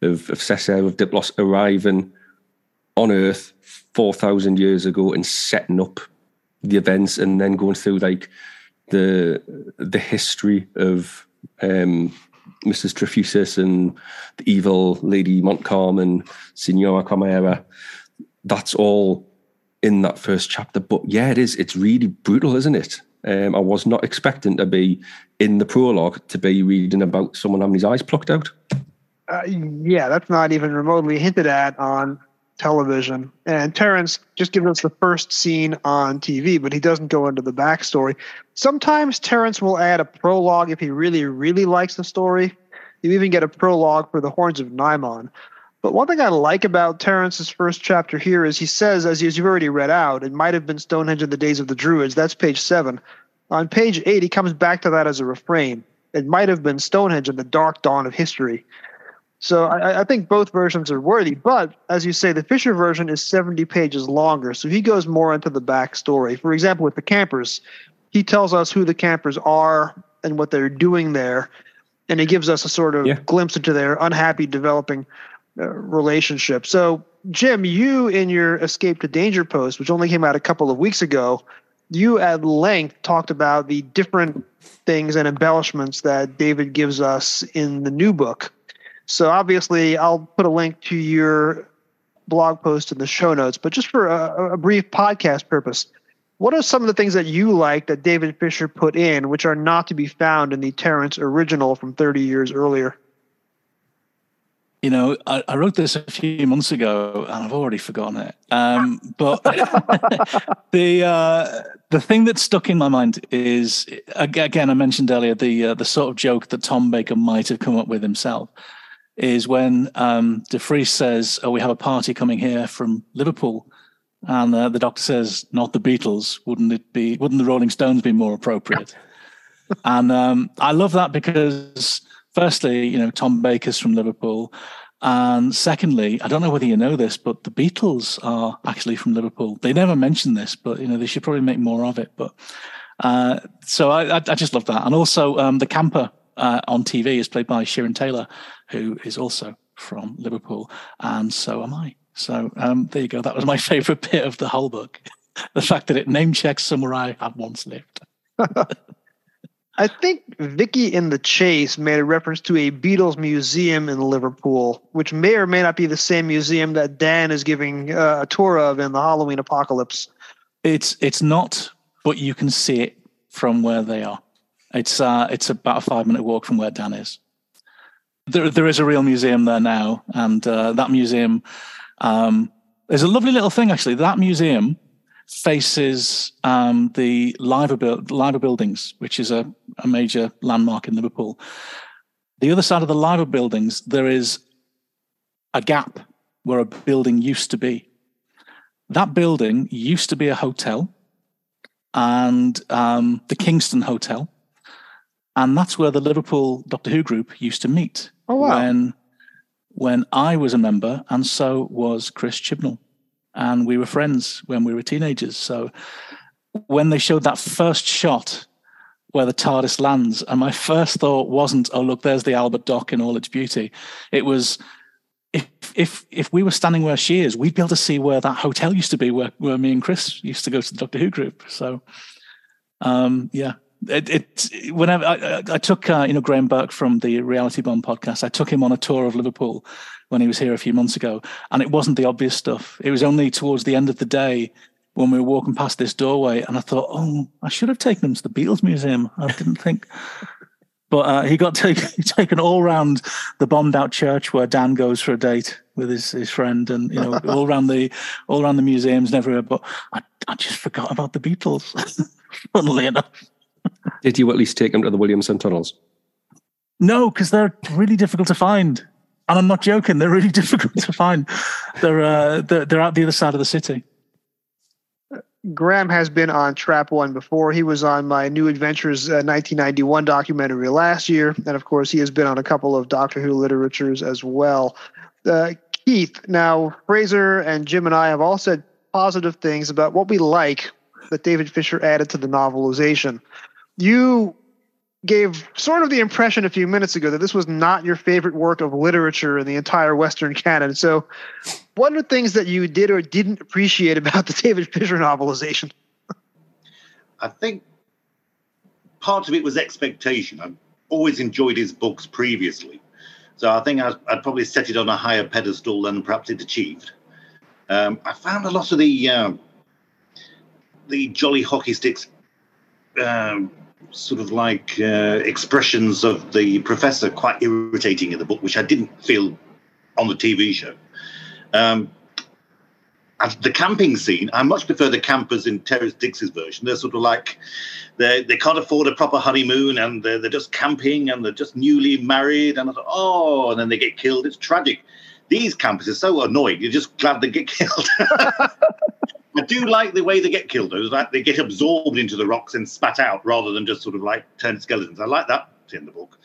of, of Cessair of Diplos arriving on Earth 4,000 years ago and setting up the events and then going through like the the history of um, Mrs. Trefusis and the evil Lady Montcalm and Signora Camara. That's all in that first chapter. But yeah, it is. It's really brutal, isn't it? Um, I was not expecting to be in the prologue to be reading about someone having his eyes plucked out. Uh, yeah, that's not even remotely hinted at on television. And Terrance just gives us the first scene on TV, but he doesn't go into the backstory. Sometimes Terrance will add a prologue if he really, really likes the story. You even get a prologue for the Horns of Nimon. But one thing I like about Terrance's first chapter here is he says, as you've already read out, it might have been Stonehenge in the days of the Druids. That's page seven. On page eight, he comes back to that as a refrain. It might have been Stonehenge in the dark dawn of history. So I, I, think both versions are worthy. But as you say, the Fisher version is 70 pages longer. So he goes more into the backstory. For example, with the campers, he tells us who the campers are and what they're doing there. And he gives us a sort of yeah. glimpse into their unhappy developing uh, relationship. So, Jim, you in your Escape to Danger post, which only came out a couple of weeks ago, you at length talked about the different things and embellishments that David gives us in the new book. So obviously, I'll put a link to your blog post in the show notes. But just for a, a brief podcast purpose, what are some of the things that you like that David Fisher put in, which are not to be found in the Terrance original from 30 years earlier? You know, I, I, wrote this a few months ago, and I've already forgotten it. Um, but the uh, the thing that stuck in my mind is again, I mentioned earlier the uh, the sort of joke that Tom Baker might have come up with himself is when um, De Vries says, "Oh, we have a party coming here from Liverpool," and uh, the doctor says, "Not the Beatles. Wouldn't it be? Wouldn't the Rolling Stones be more appropriate?" and um, I love that because firstly, you know, Tom Baker's from Liverpool. And secondly, I don't know whether you know this, but the Beatles are actually from Liverpool. They never mention this, but you know they should probably make more of it. But uh, so I, I, just love that, and also um, the camper uh, on TV is played by Sharon Taylor, who is also from Liverpool, and so am I. So um, there you go. That was my favourite bit of the whole book: the fact that it name checks somewhere I have once lived. I think Vicky in the Chase made a reference to a Beatles museum in Liverpool, which may or may not be the same museum that Dan is giving uh, a tour of in the Halloween Apocalypse. It's it's not, but you can see it from where they are. It's uh, it's about a five minute walk from where Dan is. There there is a real museum there now, and uh, that museum um, a lovely little thing actually. That museum faces um, the Liver, Liver buildings, which is a, a major landmark in Liverpool. The other side of the Liver buildings, there is a gap where a building used to be. That building used to be a hotel and um, the Kingston Hotel. And that's where the Liverpool Doctor Who group used to meet oh, wow. when, when I was a member, and so was Chris Chibnall and we were friends when we were teenagers. So when they showed that first shot where the TARDIS lands, and my first thought wasn't, "Oh, look, there's the Albert Dock in all its beauty." It was, if if if we were standing where she is, we'd be able to see where that hotel used to be, where where me and Chris used to go to the Doctor Who group. So, um, yeah, it, it whenever I, I took uh, you know Graham Burke from the Reality Bomb podcast, I took him on a tour of Liverpool when he was here a few months ago, and it wasn't the obvious stuff. It was only towards the end of the day when we were walking past this doorway, and I thought, oh, I should have taken him to the Beatles Museum. I didn't think. But uh, he got take, taken all round the bombed out church where Dan goes for a date with his, his friend, and you know all around the all around the museums and everywhere. But I, I just forgot about the Beatles. Funnily enough. Did you at least take him to the Williamson tunnels? No, because they're really difficult to find and I'm not joking. They're really difficult to find. They're, uh, they're they're out the other side of the city. Graham has been on Trap One before. He was on my New Adventures uh, 1991 documentary last year, and of course, he has been on a couple of Doctor Who literatures as well. Uh, Keith, now Fraser and Jim and I have all said positive things about what we like that David Fisher added to the novelization. You gave sort of the impression a few minutes ago that this was not your favorite work of literature in the entire Western canon. So, what are things that you did or didn't appreciate about the David Fisher novelization? I think part of it was expectation. I've always enjoyed his books previously. So I think I'd, I'd probably set it on a higher pedestal than perhaps it achieved. Um, I found a lot of the uh, the jolly hockey sticks um, sort of like uh, expressions of the professor quite irritating in the book, which I didn't feel on the TV show. Um, the camping scene, I much prefer the campers in Terrance Dicks's version. They're sort of like they can't afford a proper honeymoon and they're, they're just camping and they're just newly married and thought, oh, and then they get killed. It's tragic. These campers are so annoyed. You're just glad they get killed. I do like the way they get killed, though. Like they get absorbed into the rocks and spat out rather than just sort of like turned skeletons. I like that in the book.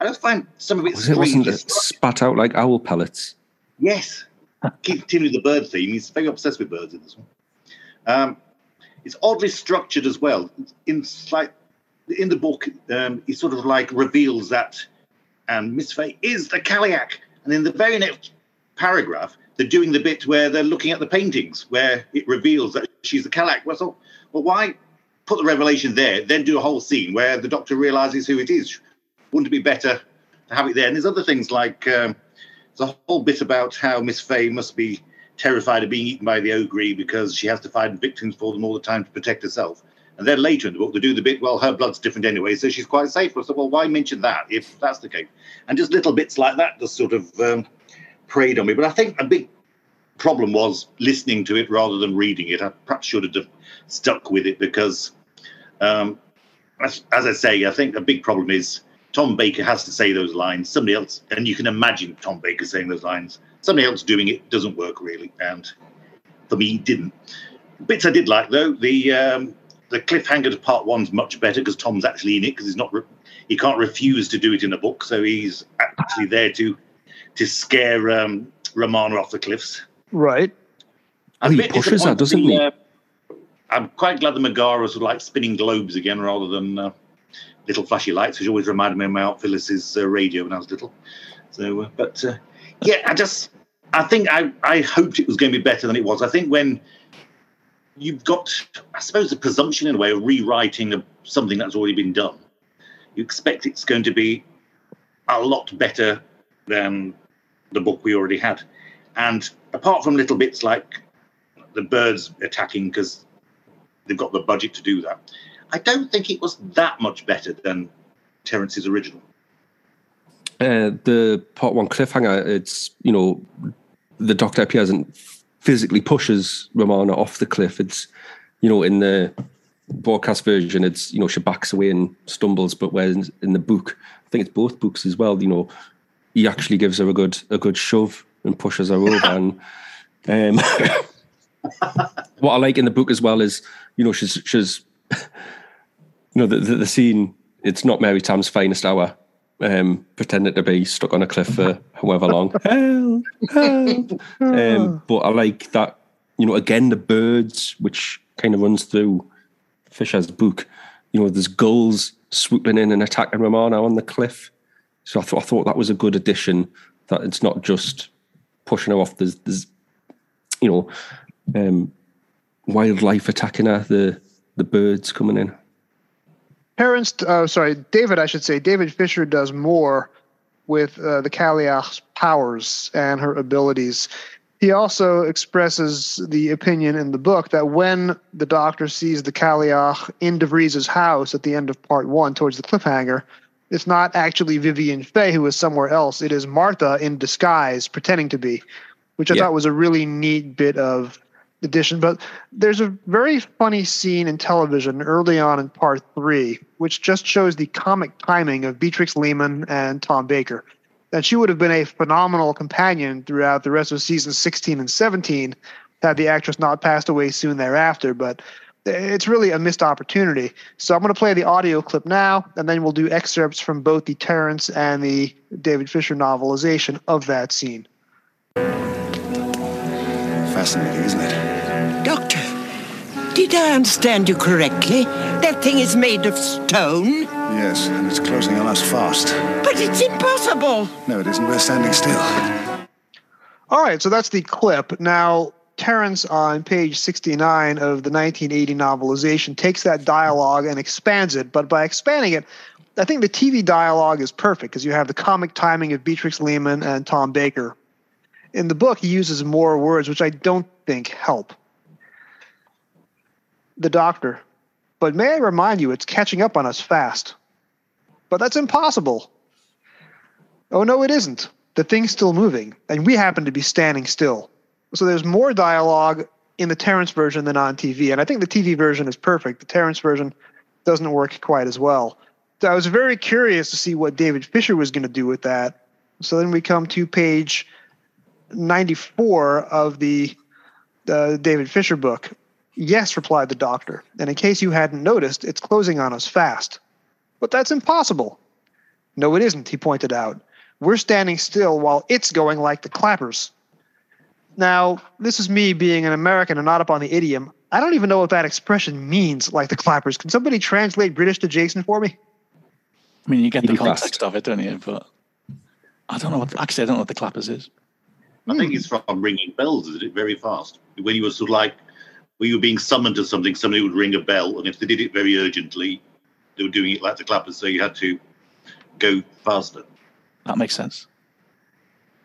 I just find some of it was it wasn't it spat out like owl pellets. Yes, continue the bird theme. He's very obsessed with birds in this one. Um, it's oddly structured as well. In like in the book, um, he sort of like reveals that, and um, Miss Fay is the Cailleach, and in the very next paragraph, they're doing the bit where they're looking at the paintings, where it reveals that she's the Cailleach. Well, so, well, why put the revelation there, then do a whole scene where the Doctor realizes who it is? Wouldn't it be better to have it there? And there's other things like um, there's a whole bit about how Miss Fay must be terrified of being eaten by the Ogre because she has to find victims for them all the time to protect herself. And then later in the book, they do the bit, well, her blood's different anyway, so she's quite safe. Said, well, why mention that if that's the case? And just little bits like that just sort of um, preyed on me. But I think a big problem was listening to it rather than reading it. I perhaps should have stuck with it because, um, as, as, I say, I think a big problem is Tom Baker has to say those lines. Somebody else, and you can imagine Tom Baker saying those lines. Somebody else doing it doesn't work really, and for me, didn't. Bits I did like though the um, the cliffhanger to part one's much better because Tom's actually in it because he's not re- he can't refuse to do it in a book, so he's actually there to to scare um, Romana off the cliffs. Right. Oh, he pushes that, doesn't he? Uh, I'm quite glad the Megara was like spinning globes again rather than uh, little flashy lights, which always reminded me of my Aunt Phyllis's uh, radio when I was little. So, uh, but uh, yeah, I just, I think I, I hoped it was going to be better than it was. I think when you've got, I suppose, a presumption in a way of rewriting of something that's already been done, you expect it's going to be a lot better than the book we already had. And apart from little bits like the birds attacking because they've got the budget to do that, I don't think it was that much better than Terrance's original. Uh, the part one cliffhanger, it's, you know, the Doctor appears and physically pushes Romana off the cliff. It's, you know, in the broadcast version, it's, you know, she backs away and stumbles, but whereas in the book, I think it's both books as well, you know, he actually gives her a good a good shove and pushes her over. and um, what I like in the book as well is, you know, she's she's, you know, the, the, the scene. It's not Mary Tamm's finest hour. Um, pretending to be stuck on a cliff for however long. help, help. Um, but I like that. You know, again, the birds, which kind of runs through Fisher's book. You know, there's gulls swooping in and attacking Romana on the cliff. So I thought I thought that was a good addition. That it's not just pushing her off. There's, there's you know, um, wildlife attacking her. The the birds coming in. Parents, uh, sorry, David, I should say, David Fisher does more with uh, the Cailleach's powers and her abilities. He also expresses the opinion in the book that when the Doctor sees the Cailleach in DeVries's house at the end of part one, towards the cliffhanger, it's not actually Vivien Fay who is somewhere else. It is Martha in disguise, pretending to be, which I yeah. thought was a really neat bit of addition. But there's a very funny scene in television early on in part three, which just shows the comic timing of Beatrix Lehmann and Tom Baker. And she would have been a phenomenal companion throughout the rest of seasons 16 and 17 had the actress not passed away soon thereafter. But it's really a missed opportunity. So I'm going to play the audio clip now, and then we'll do excerpts from both the Terrance and the David Fisher novelization of that scene. Fascinating, isn't it? Doctor, did I understand you correctly? That thing is made of stone? Yes, and it's closing on us fast. But it's impossible. No, it isn't. We're standing still. All right, so that's the clip. Now, Terrance on page 69 of the 1980 novelization takes that dialogue and expands it. But by expanding it, I think the TV dialogue is perfect because you have the comic timing of Beatrix Lehmann and Tom Baker. In the book, he uses more words, which I don't think help. The doctor. But may I remind you, it's catching up on us fast. But that's impossible. Oh, no, it isn't. The thing's still moving, and we happen to be standing still. So there's more dialogue in the Terrance version than on TV. And I think the TV version is perfect. The Terrance version doesn't work quite as well. So I was very curious to see what David Fisher was going to do with that. So then we come to page 94 of the uh, David Fisher book. Yes, replied the doctor. And in case you hadn't noticed, it's closing on us fast. But that's impossible. No, it isn't, he pointed out. We're standing still while it's going like the clappers. Now, this is me being an American and not up on the idiom. I don't even know what that expression means, like the clappers. Can somebody translate British to Jason for me? I mean, you get the context fast. of it, don't you? But I don't know what. Actually, I don't know what the clappers is. I think it's from ringing bells, isn't it? Very fast. When you were sort of like, when you were being summoned to something, somebody would ring a bell, and if they did it very urgently, they were doing it like the clappers, so you had to go faster. That makes sense.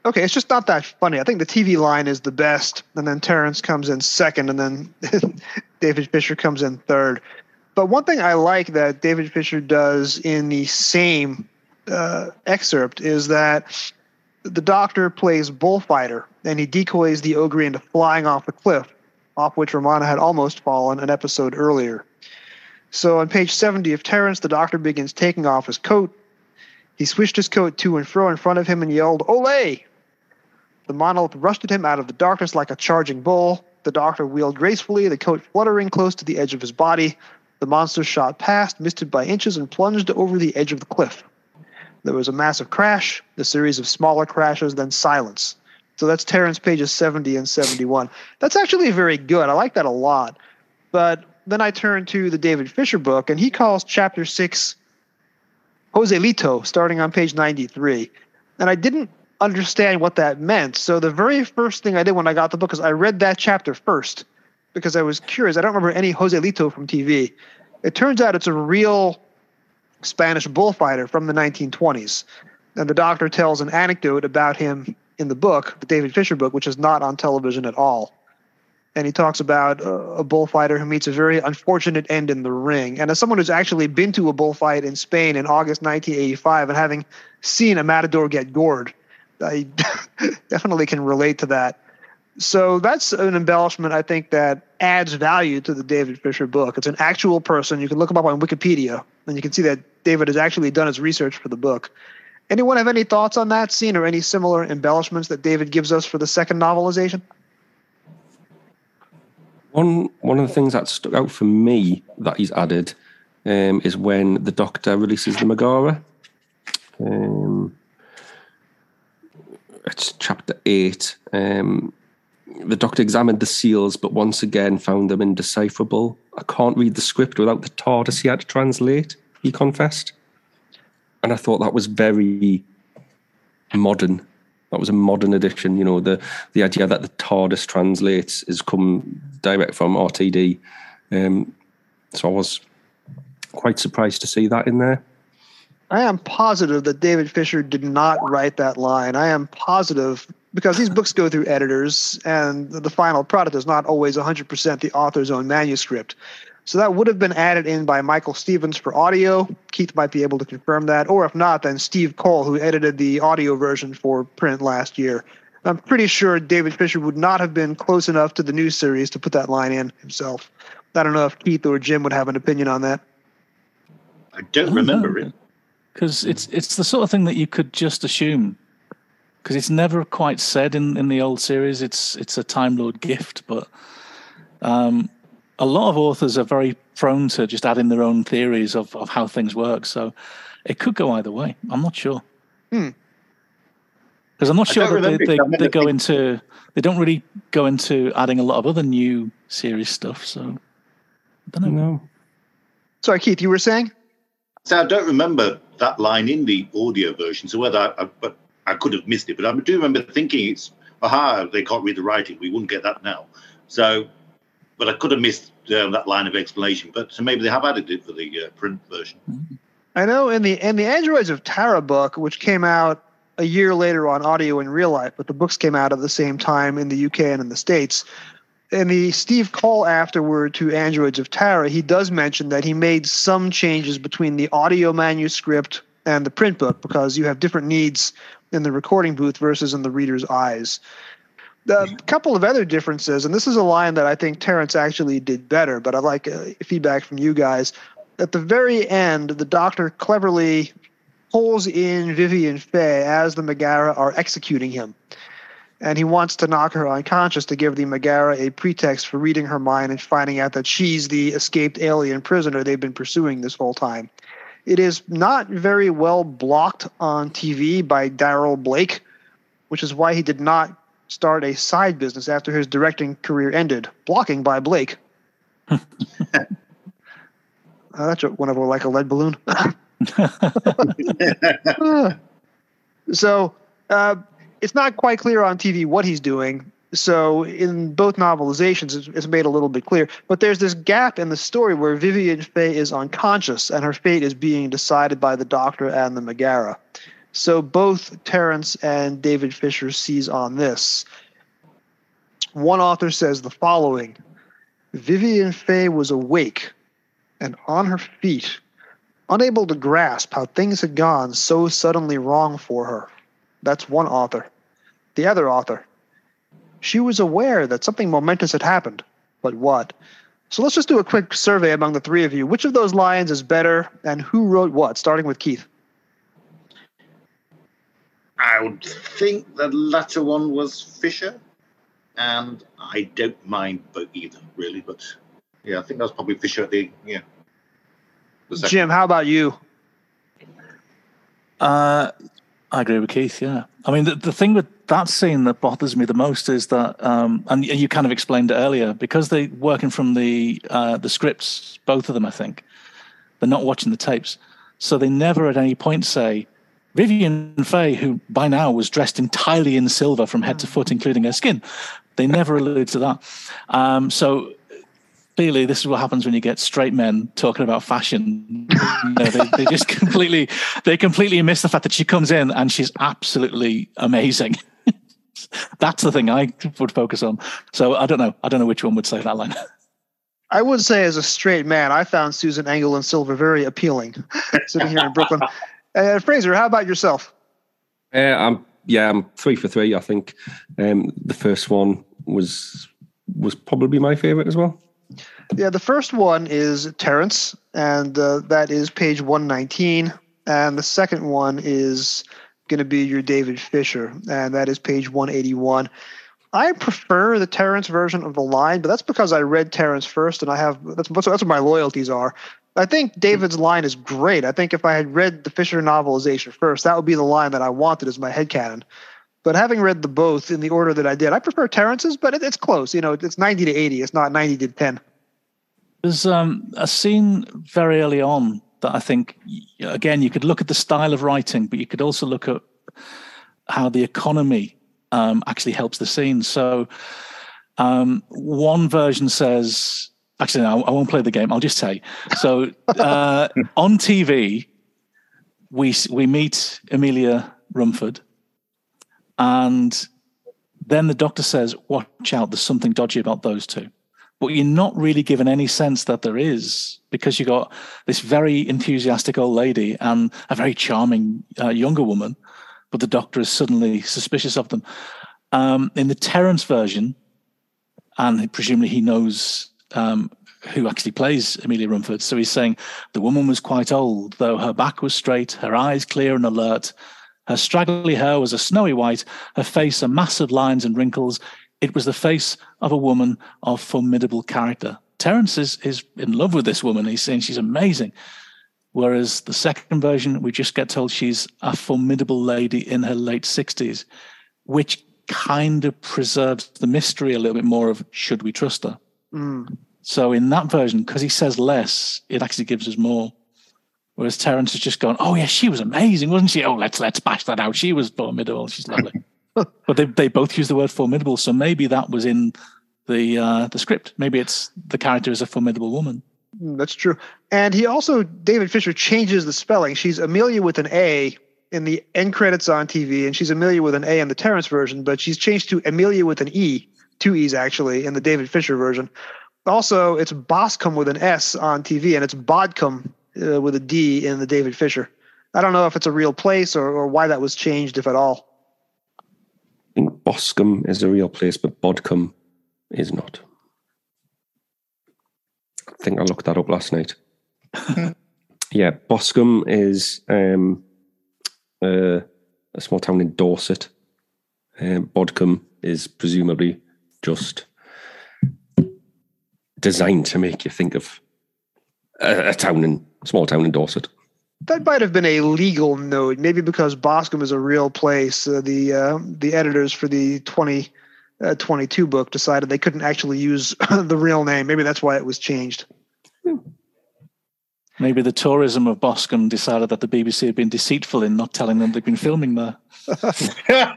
Okay, it's just not that funny. I think the TV line is the best, and then Terrance comes in second, and then David Fisher comes in third. But one thing I like that David Fisher does in the same uh, excerpt is that the doctor plays bullfighter, and he decoys the ogre into flying off the cliff, off which Romana had almost fallen an episode earlier. So on page 70 of Terrance, the doctor begins taking off his coat. He swished his coat to and fro in front of him and yelled, Olay! The monolith rushed at him out of the darkness like a charging bull. The doctor wheeled gracefully, the coat fluttering close to the edge of his body. The monster shot past, missed it by inches, and plunged over the edge of the cliff. There was a massive crash, a series of smaller crashes, then silence. So that's Terrance pages 70 and 71. That's actually very good. I like that a lot. But then I turn to the David Fisher book, and he calls chapter 6 Joselito, starting on page 93. And I didn't understand what that meant. So the very first thing I did when I got the book is I read that chapter first because I was curious. I don't remember any Joselito from TV. It turns out it's a real Spanish bullfighter from the 1920s. And the doctor tells an anecdote about him in the book, the David Fisher book, which is not on television at all. And he talks about a bullfighter who meets a very unfortunate end in the ring. And as someone who's actually been to a bullfight in Spain in August 1985 and having seen a matador get gored, I definitely can relate to that. So that's an embellishment I think that adds value to the David Fisher book. It's an actual person. You can look him up on Wikipedia, and you can see that David has actually done his research for the book. Anyone have any thoughts on that scene or any similar embellishments that David gives us for the second novelization? One one of the things that stuck out for me that he's added um, is when the Doctor releases the Megara. Um, it's chapter eight. Um, the Doctor examined the seals, but once again found them indecipherable. I can't read the script without the TARDIS he had to translate. He confessed, and I thought that was very modern. That was a modern addiction. You know, the the idea that the TARDIS translates is come direct from RTD. Um, so I was quite surprised to see that in there. I am positive that David Fisher did not write that line. I am positive because these books go through editors, and the final product is not always 100% the author's own manuscript. So that would have been added in by Michael Stevens for audio. Keith might be able to confirm that. Or if not, then Steve Cole, who edited the audio version for print last year. I'm pretty sure David Fisher would not have been close enough to the new series to put that line in himself. I don't know if Keith or Jim would have an opinion on that. I don't remember it. Because it's it's the sort of thing that you could just assume because it's never quite said in, in the old series. It's it's a Time Lord gift, but um, a lot of authors are very prone to just adding their own theories of, of how things work. So it could go either way. I'm not sure. Hmm. Because I'm not sure that they, they, they go into they don't really go into adding a lot of other new series stuff. So I don't know. No. Sorry, Keith, you were saying? So I don't remember that line in the audio version. So whether I, I, but I could have missed it, but I do remember thinking it's aha, they can't read the writing. We wouldn't get that now. So, but I could have missed um, that line of explanation. But so maybe they have added it for the uh, print version. I know in the in the Androids of Tara book, which came out a year later on audio in real life, but the books came out at the same time in the UK and in the States. In the Steve Cole afterward to Androids of Tara, he does mention that he made some changes between the audio manuscript and the print book because you have different needs in the recording booth versus in the reader's eyes. A couple of other differences, and this is a line that I think Terrence actually did better, but I'd like uh, feedback from you guys. At the very end, the doctor cleverly pulls in Vivien Fay as the Megara are executing him. And he wants to knock her unconscious to give the Megara a pretext for reading her mind and finding out that she's the escaped alien prisoner they've been pursuing this whole time. It is not very well blocked on TV by Darrol Blake, which is why he did not start a side business after his directing career ended. Blocking by Blake. uh, that's one of them like a lead balloon. so uh, it's not quite clear on TV what he's doing. So in both novelizations, it's, made a little bit clear. But there's this gap in the story where Vivien Fay is unconscious and her fate is being decided by the Doctor and the Megara. So both Terrance and David Fisher seize on this. One author says the following Vivien Fay was awake and on her feet, unable to grasp how things had gone so suddenly wrong for her. That's one author. The other author, she was aware that something momentous had happened, but what? So let's just do a quick survey among the three of you. Which of those lines is better, and who wrote what? Starting with Keith. I would think the latter one was Fisher, and I don't mind both either, really. But yeah, I think that was probably Fisher at the yeah. The second. Jim, how about you? Uh, I agree with Keith. Yeah, I mean the, the thing with that scene that bothers me the most is that, um, and you kind of explained it earlier, because they're working from the uh, the scripts, both of them, I think, they're not watching the tapes, so they never at any point say. Vivien Fay, who by now was dressed entirely in silver from head to foot, including her skin, they never allude to that. Um, so clearly this is what happens when you get straight men talking about fashion. You know, they, they, just completely they completely miss the fact that she comes in and she's absolutely amazing. That's the thing I would focus on. So I don't know. I don't know which one would say that line. I would say, as a straight man, I found Susan Engel and Silver very appealing, sitting here in Brooklyn. Uh, Fraser, how about yourself? Uh, I'm yeah, I'm three for three. I think um, the first one was was probably my favorite as well. Yeah, the first one is Terrance, and uh, that is page 119. And the second one is going to be your David Fisher, and that is page 181. I prefer the Terrance version of the line, but that's because I read Terrance first, and I have that's that's what my loyalties are. I think David's line is great. I think if I had read the Fisher novelization first, that would be the line that I wanted as my head headcanon. But having read the both in the order that I did, I prefer Terrance's, but it, it's close. You know, it's 90 to 80. It's not 90 to 10. There's um, a scene very early on that I think, again, you could look at the style of writing, but you could also look at how the economy um, actually helps the scene. So um, one version says, actually, no, I won't play the game. I'll just say. So uh, on TV, we we meet Amelia Rumford, and then the doctor says, "Watch out! There's something dodgy about those two but you're not really given any sense that there is because you've got this very enthusiastic old lady and a very charming uh, younger woman, but the doctor is suddenly suspicious of them. Um, in the Terrance version, and presumably he knows um, who actually plays Amelia Rumford. So he's saying the woman was quite old, though her back was straight, her eyes clear and alert. Her straggly hair was a snowy white, her face a mass of lines and wrinkles. It was the face of a woman of formidable character. Terrance is, is in love with this woman. He's saying she's amazing. Whereas the second version, we just get told she's a formidable lady in her late 60s, which kind of preserves the mystery a little bit more of should we trust her? Mm. So in that version, because he says less, it actually gives us more. Whereas Terrance is just going, "Oh yeah, she was amazing, wasn't she? Oh, let's let's bash that out. She was formidable. She's lovely." but they they both use the word formidable, so maybe that was in the uh, the script. Maybe it's the character is a formidable woman. Mm, that's true. And he also David Fisher changes the spelling. She's Amelia with an A in the end credits on TV, and she's Amelia with an A in the Terrance version, but she's changed to Amelia with an E two E's actually in the David Fisher version. Also, it's Boscombe with an S on TV, and it's Bodcombe uh, with a D in the David Fisher. I don't know if it's a real place or, or why that was changed, if at all. I think Boscombe is a real place, but Bodcombe is not. I think I looked that up last night. yeah, Boscombe is um, uh, a small town in Dorset. Um, Bodcombe is presumably just designed to make you think of a, a town in small town in Dorset. That might have been a legal note, maybe because Boscombe is a real place. Uh, the uh, the editors for the 2022 uh, book decided they couldn't actually use the real name. Maybe that's why it was changed. Maybe the tourism of Boscombe decided that the BBC had been deceitful in not telling them they'd been filming there.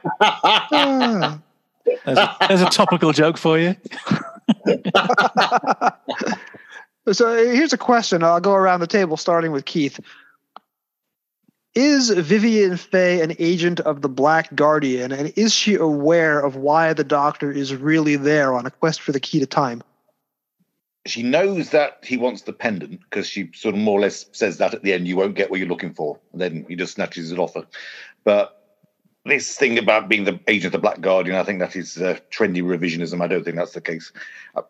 There's a, there's a topical joke for you. So here's a question. I'll go around the table, starting with Keith. Is Vivien Fay an agent of the Black Guardian, and is she aware of why the Doctor is really there on a quest for the key to time? She knows that he wants the pendant because she sort of more or less says that at the end, you won't get what you're looking for. And then he just snatches it off her. But this thing about being the agent of the Black Guardian, I think that is uh, trendy revisionism. I don't think that's the case.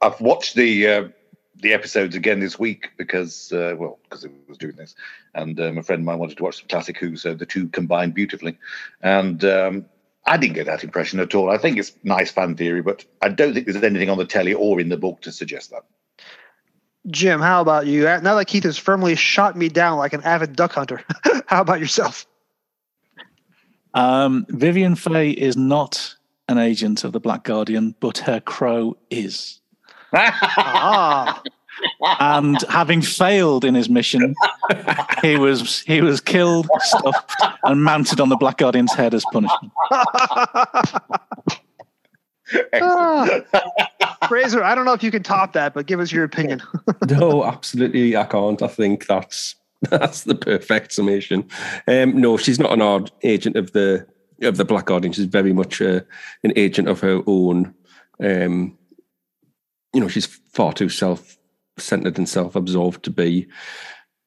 I've watched the uh, the episodes again this week because, uh, well, because it was doing this, and um, a friend of mine wanted to watch some classic Who, so the two combined beautifully, and um, I didn't get that impression at all. I think it's nice fan theory, but I don't think there's anything on the telly or in the book to suggest that. Jim, how about you? Now that Keith has firmly shot me down like an avid duck hunter, how about yourself? Um, Vivien Fay is not an agent of the Black Guardian, but her crow is. Ah, And having failed in his mission, he was he was killed, stuffed, and mounted on the Black Guardian's head as punishment. Excellent. Fraser, I don't know if you can top that, but give us your opinion. no, absolutely, I can't. I think that's that's the perfect summation. Um, no, she's not an odd agent of the of the Black Guardian. She's very much uh, an agent of her own. Um, you know, she's far too self-centered and self-absorbed to be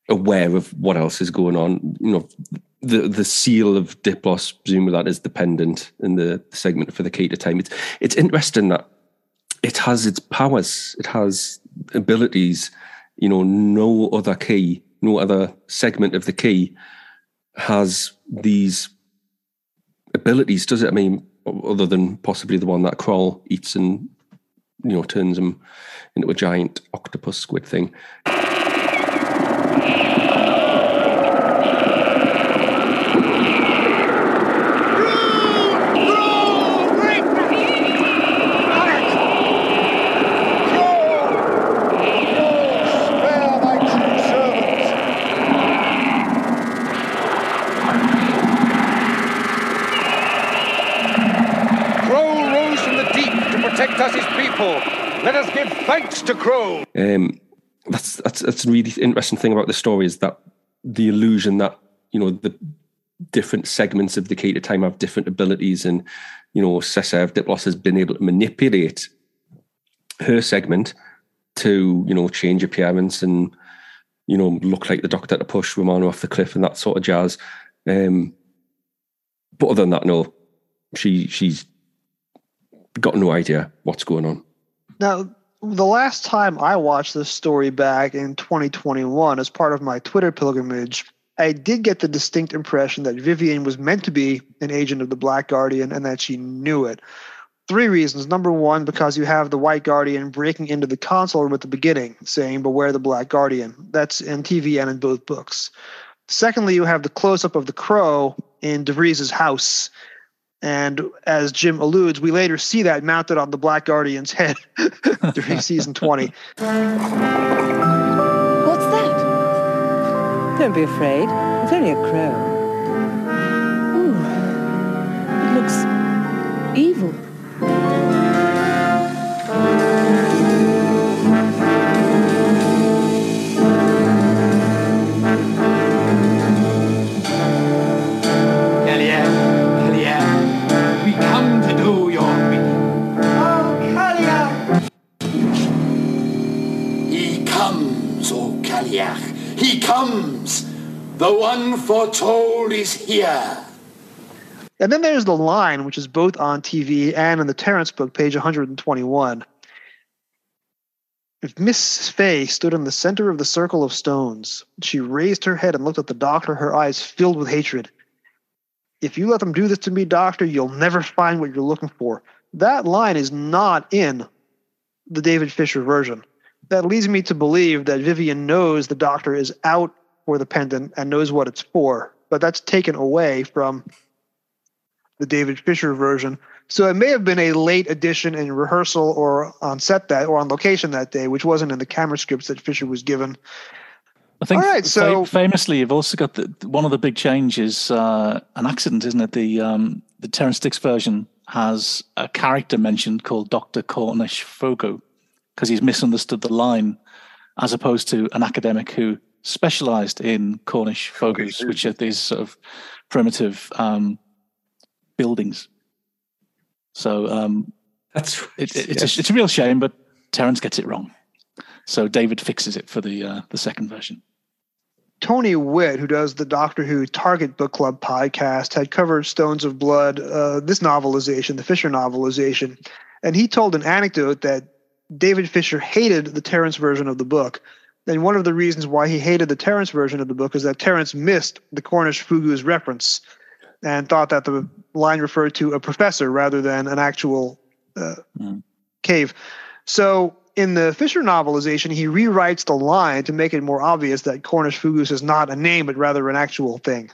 aware of what else is going on. You know, the the seal of Diplos, presumably that is dependent in the segment for the key to time. It's it's interesting that it has its powers, it has abilities. You know, no other key, no other segment of the key has these abilities, does it? I mean, other than possibly the one that Kroll eats and you know turns him um, into a giant octopus squid thing. Let us give thanks to Crow. um, that's that's that's a really interesting thing about the story is that the illusion that you know the different segments of the to time have different abilities, and you know Cessair Diplos has been able to manipulate her segment to you know change appearance and you know look like the Doctor to push Romana off the cliff and that sort of jazz. Um, but other than that, no, she she's got no idea what's going on. Now, the last time I watched this story back in 2021 as part of my Twitter pilgrimage, I did get the distinct impression that Vivien was meant to be an agent of the Black Guardian and that she knew it. Three reasons. Number one, because you have the White Guardian breaking into the console room at the beginning, saying, Beware the Black Guardian. That's in TV and in both books. Secondly, you have the close up of the crow in DeVries' house. And as Jim alludes, we later see that mounted on the Black Guardian's head during season 20. What's that? Don't be afraid. It's only a crow. Ooh, it looks evil. Comes. The one foretold is here. And then there's the line, which is both on TV and in the Terrance book, page 121. If Miss Fay stood in the center of the circle of stones, she raised her head and looked at the doctor, her eyes filled with hatred. If you let them do this to me, doctor, you'll never find what you're looking for. That line is not in the David Fisher version. That leads me to believe that Vivien knows the doctor is out for the pendant and knows what it's for, but that's taken away from the David Fisher version. So it may have been a late addition in rehearsal or on set that or on location that day, which wasn't in the camera scripts that Fisher was given. I think All right, so- fa- famously, you've also got the, one of the big changes, uh, an accident, isn't it? The um, the Terrance Dicks version has a character mentioned called Doctor Cornish Fogou because he's misunderstood the line, as opposed to an academic who specialised in Cornish fogous, which are these sort of primitive um, buildings. So um, That's it, it- it's, yes. a, it's a real shame, but Terrance gets it wrong. So David fixes it for the uh, the second version. Tony Witt, who does the Doctor Who Target Book Club podcast, had covered Stones of Blood, uh, this novelization, the Fisher novelization, and he told an anecdote that David Fisher hated the Terrance version of the book. And one of the reasons why he hated the Terrance version of the book is that Terrance missed the Cornish Fogou's reference and thought that the line referred to a professor rather than an actual uh, cave. So in the Fisher novelization, he rewrites the line to make it more obvious that Cornish Fogous is not a name, but rather an actual thing.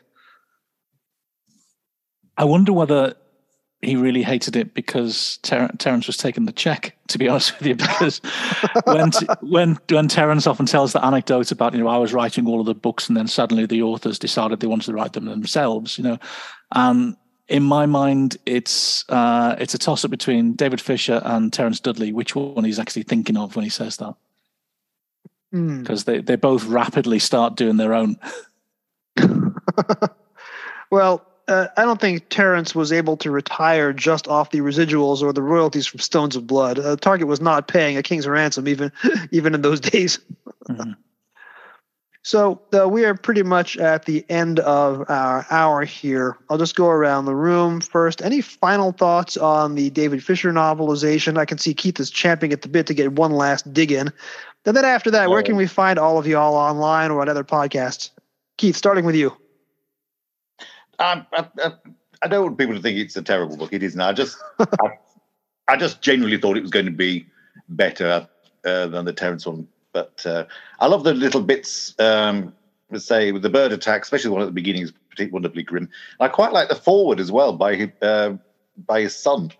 I wonder whether he really hated it because Ter- Terrance was taking the check. To be honest with you, because when t- when when Terrance often tells the anecdote about you know I was writing all of the books and then suddenly the authors decided they wanted to write them themselves, you know, and in my mind it's uh, it's a toss up between David Fisher and Terence Dudley, which one he's actually thinking of when he says that, Hmm. because they they both rapidly start doing their own. Well, uh, I don't think Terrance was able to retire just off the residuals or the royalties from Stones of Blood. Uh, Target was not paying a king's ransom even even in those days. So uh, we are pretty much at the end of our hour here. I'll just go around the room first. Any final thoughts on the David Fisher novelization? I can see Keith is champing at the bit to get one last dig in. And then after that, where can we find all of you all online or on other podcasts? Keith, starting with you. Um, I, I, I don't want people to think it's a terrible book. It isn't. I just, I, I just genuinely thought it was going to be better uh, than the Terrance one. But uh, I love the little bits. Um, let's say with the bird attack, especially the one at the beginning, is particularly wonderfully grim. I quite like the forward as well by his, uh, by his son.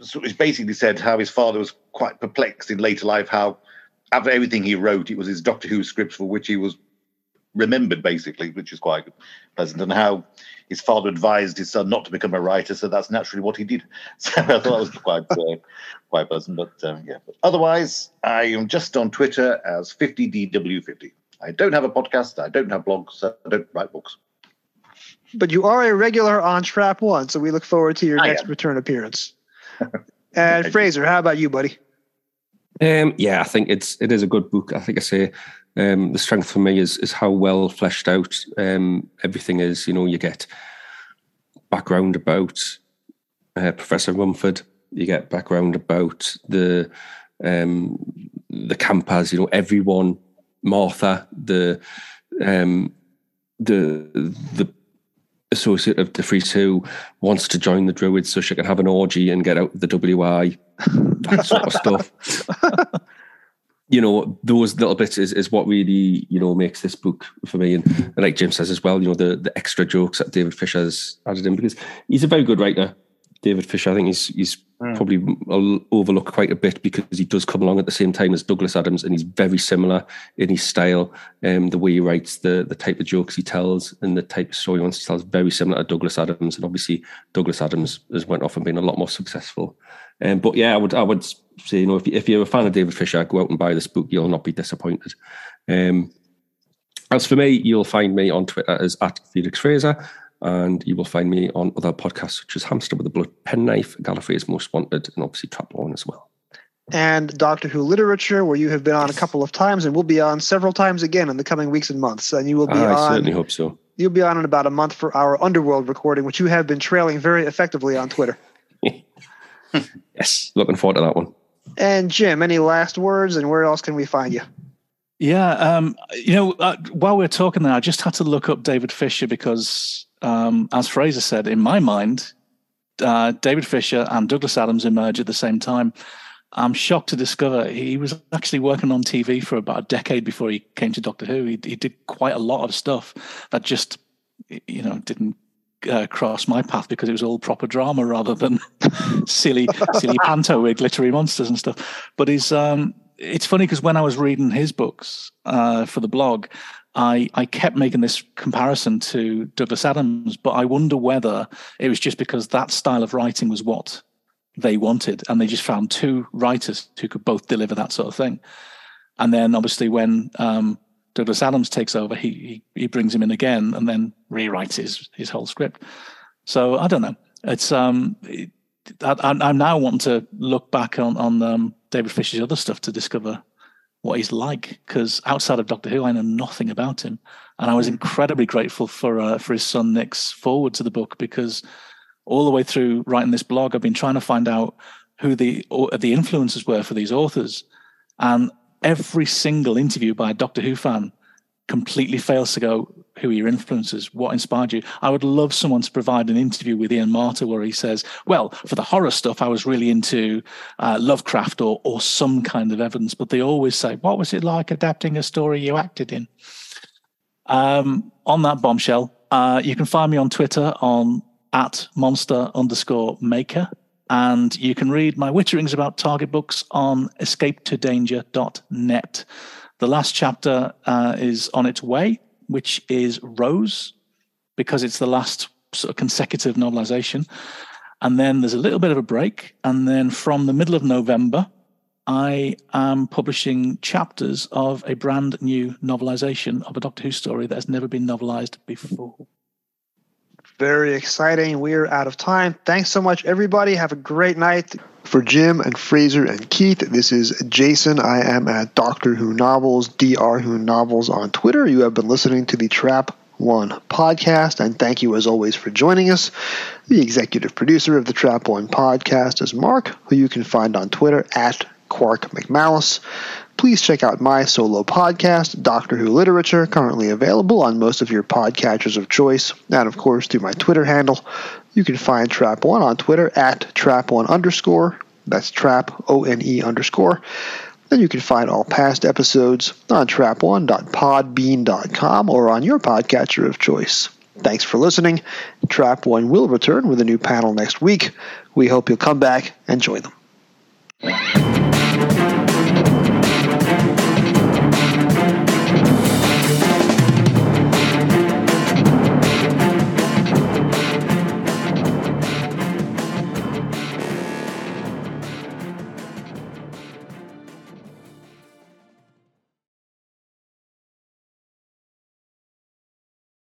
So Which basically said how his father was quite perplexed in later life. How after everything he wrote, it was his Doctor Who scripts for which he was remembered basically, which is quite pleasant, and how his father advised his son not to become a writer, so that's naturally what he did. So I thought that was quite uh, quite pleasant. But uh, yeah, but otherwise, I am just on Twitter as 50DW50. I don't have a podcast. I don't have blogs. I don't write books. But you are a regular on Trap One, so we look forward to your I next am. return appearance. and Fraser, how about you, buddy? Um, yeah, I think it's it is a good book. I think I say um, the strength for me is is how well fleshed out um, everything is. You know, you get background about uh, Professor Rumford. You get background about the um, the campers. You know, everyone. Martha, the um, the the associate of the Free Two, wants to join the Druids so she can have an orgy and get out the WI. That sort of stuff you know those little bits is, is what really you know makes this book for me. And, like jim says as well you know the the extra jokes that david fisher has added in because he's a very good writer david fisher. I think he's he's Mm. probably overlooked quite a bit because he does come along at the same time as douglas adams and he's very similar in his style. Um the way he writes the the type of jokes he tells and the type of story he wants to tell is very similar to douglas adams. And obviously douglas adams has went off and been a lot more successful um, but yeah, I would I would say you know if, you, if you're a fan of David Fisher, go out and buy this book. You'll not be disappointed. Um, as for me, you'll find me on Twitter as at Felix Fraser, and you will find me on other podcasts such as Hamster with a Blood Penknife, Gallifrey's Most Wanted, and obviously Trap One as well. and Doctor Who literature, where you have been on a couple of times and will be on several times again in the coming weeks and months. And you will be I on. I certainly hope so. You'll be on in about a month for our Underworld recording, which you have been trailing very effectively on Twitter. Yes, looking forward to that one. And Jim, any last words? And where else can we find you? Yeah, um, you know, uh, while we are talking there, I just had to look up David Fisher because, um, as Fraser said, in my mind, uh, David Fisher and Douglas Adams emerge at the same time. I'm shocked to discover he was actually working on TV for about a decade before he came to Doctor Who. He, he did quite a lot of stuff that just, you know, didn't uh, cross my path because it was all proper drama rather than silly, silly panto with glittery monsters and stuff. But he's, um, it's funny because when I was reading his books uh, for the blog, I, I kept making this comparison to Douglas Adams, but I wonder whether it was just because that style of writing was what they wanted, and they just found two writers who could both deliver that sort of thing. And then obviously when um, Douglas Adams takes over, he, he he brings him in again and then rewrites his his whole script. So I don't know. It's um, it, I, I'm now wanting to look back on on um, David Fisher's other stuff to discover what he's like because outside of Doctor Who, I know nothing about him, and I was incredibly grateful for uh, for his son Nick's forward to the book because all the way through writing this blog, I've been trying to find out who the the influences were for these authors, and every single interview by a Doctor Who fan completely fails to go who are your influences? What inspired you? I would love someone to provide an interview with ian marter where he says well for the horror stuff i was really into uh, lovecraft or or some kind of evidence but they always say what was it like adapting a story you acted in? Um, on that bombshell uh, you can find me on twitter on at monster underscore maker and you can read my witterings about target books on escapetodanger.net the last chapter uh, is on its way, which is Rose, because it's the last sort of consecutive novelization. And then there's a little bit of a break. And then from the middle of November, I am publishing chapters of a brand new novelization of a Doctor Who story that has never been novelized before. Very exciting. We're out of time. Thanks so much, everybody. Have a great night. For Jim and Fraser and Keith, this is Jason. I am at Doctor Who Novels, Dr. Who Novels on Twitter. You have been listening to the Trap One podcast, and thank you as always for joining us. The executive producer of the Trap One podcast is Mark, who you can find on Twitter at Quark McMalice. Please check out my solo podcast, Doctor Who Literature, currently available on most of your podcatchers of choice, and of course through my Twitter handle. You can find Trap One on Twitter at Trap One underscore. That's Trap O N E underscore. Then you can find all past episodes on trap1.podbean.com or on your podcatcher of choice. Thanks for listening. Trap One will return with a new panel next week. We hope you'll come back and join them.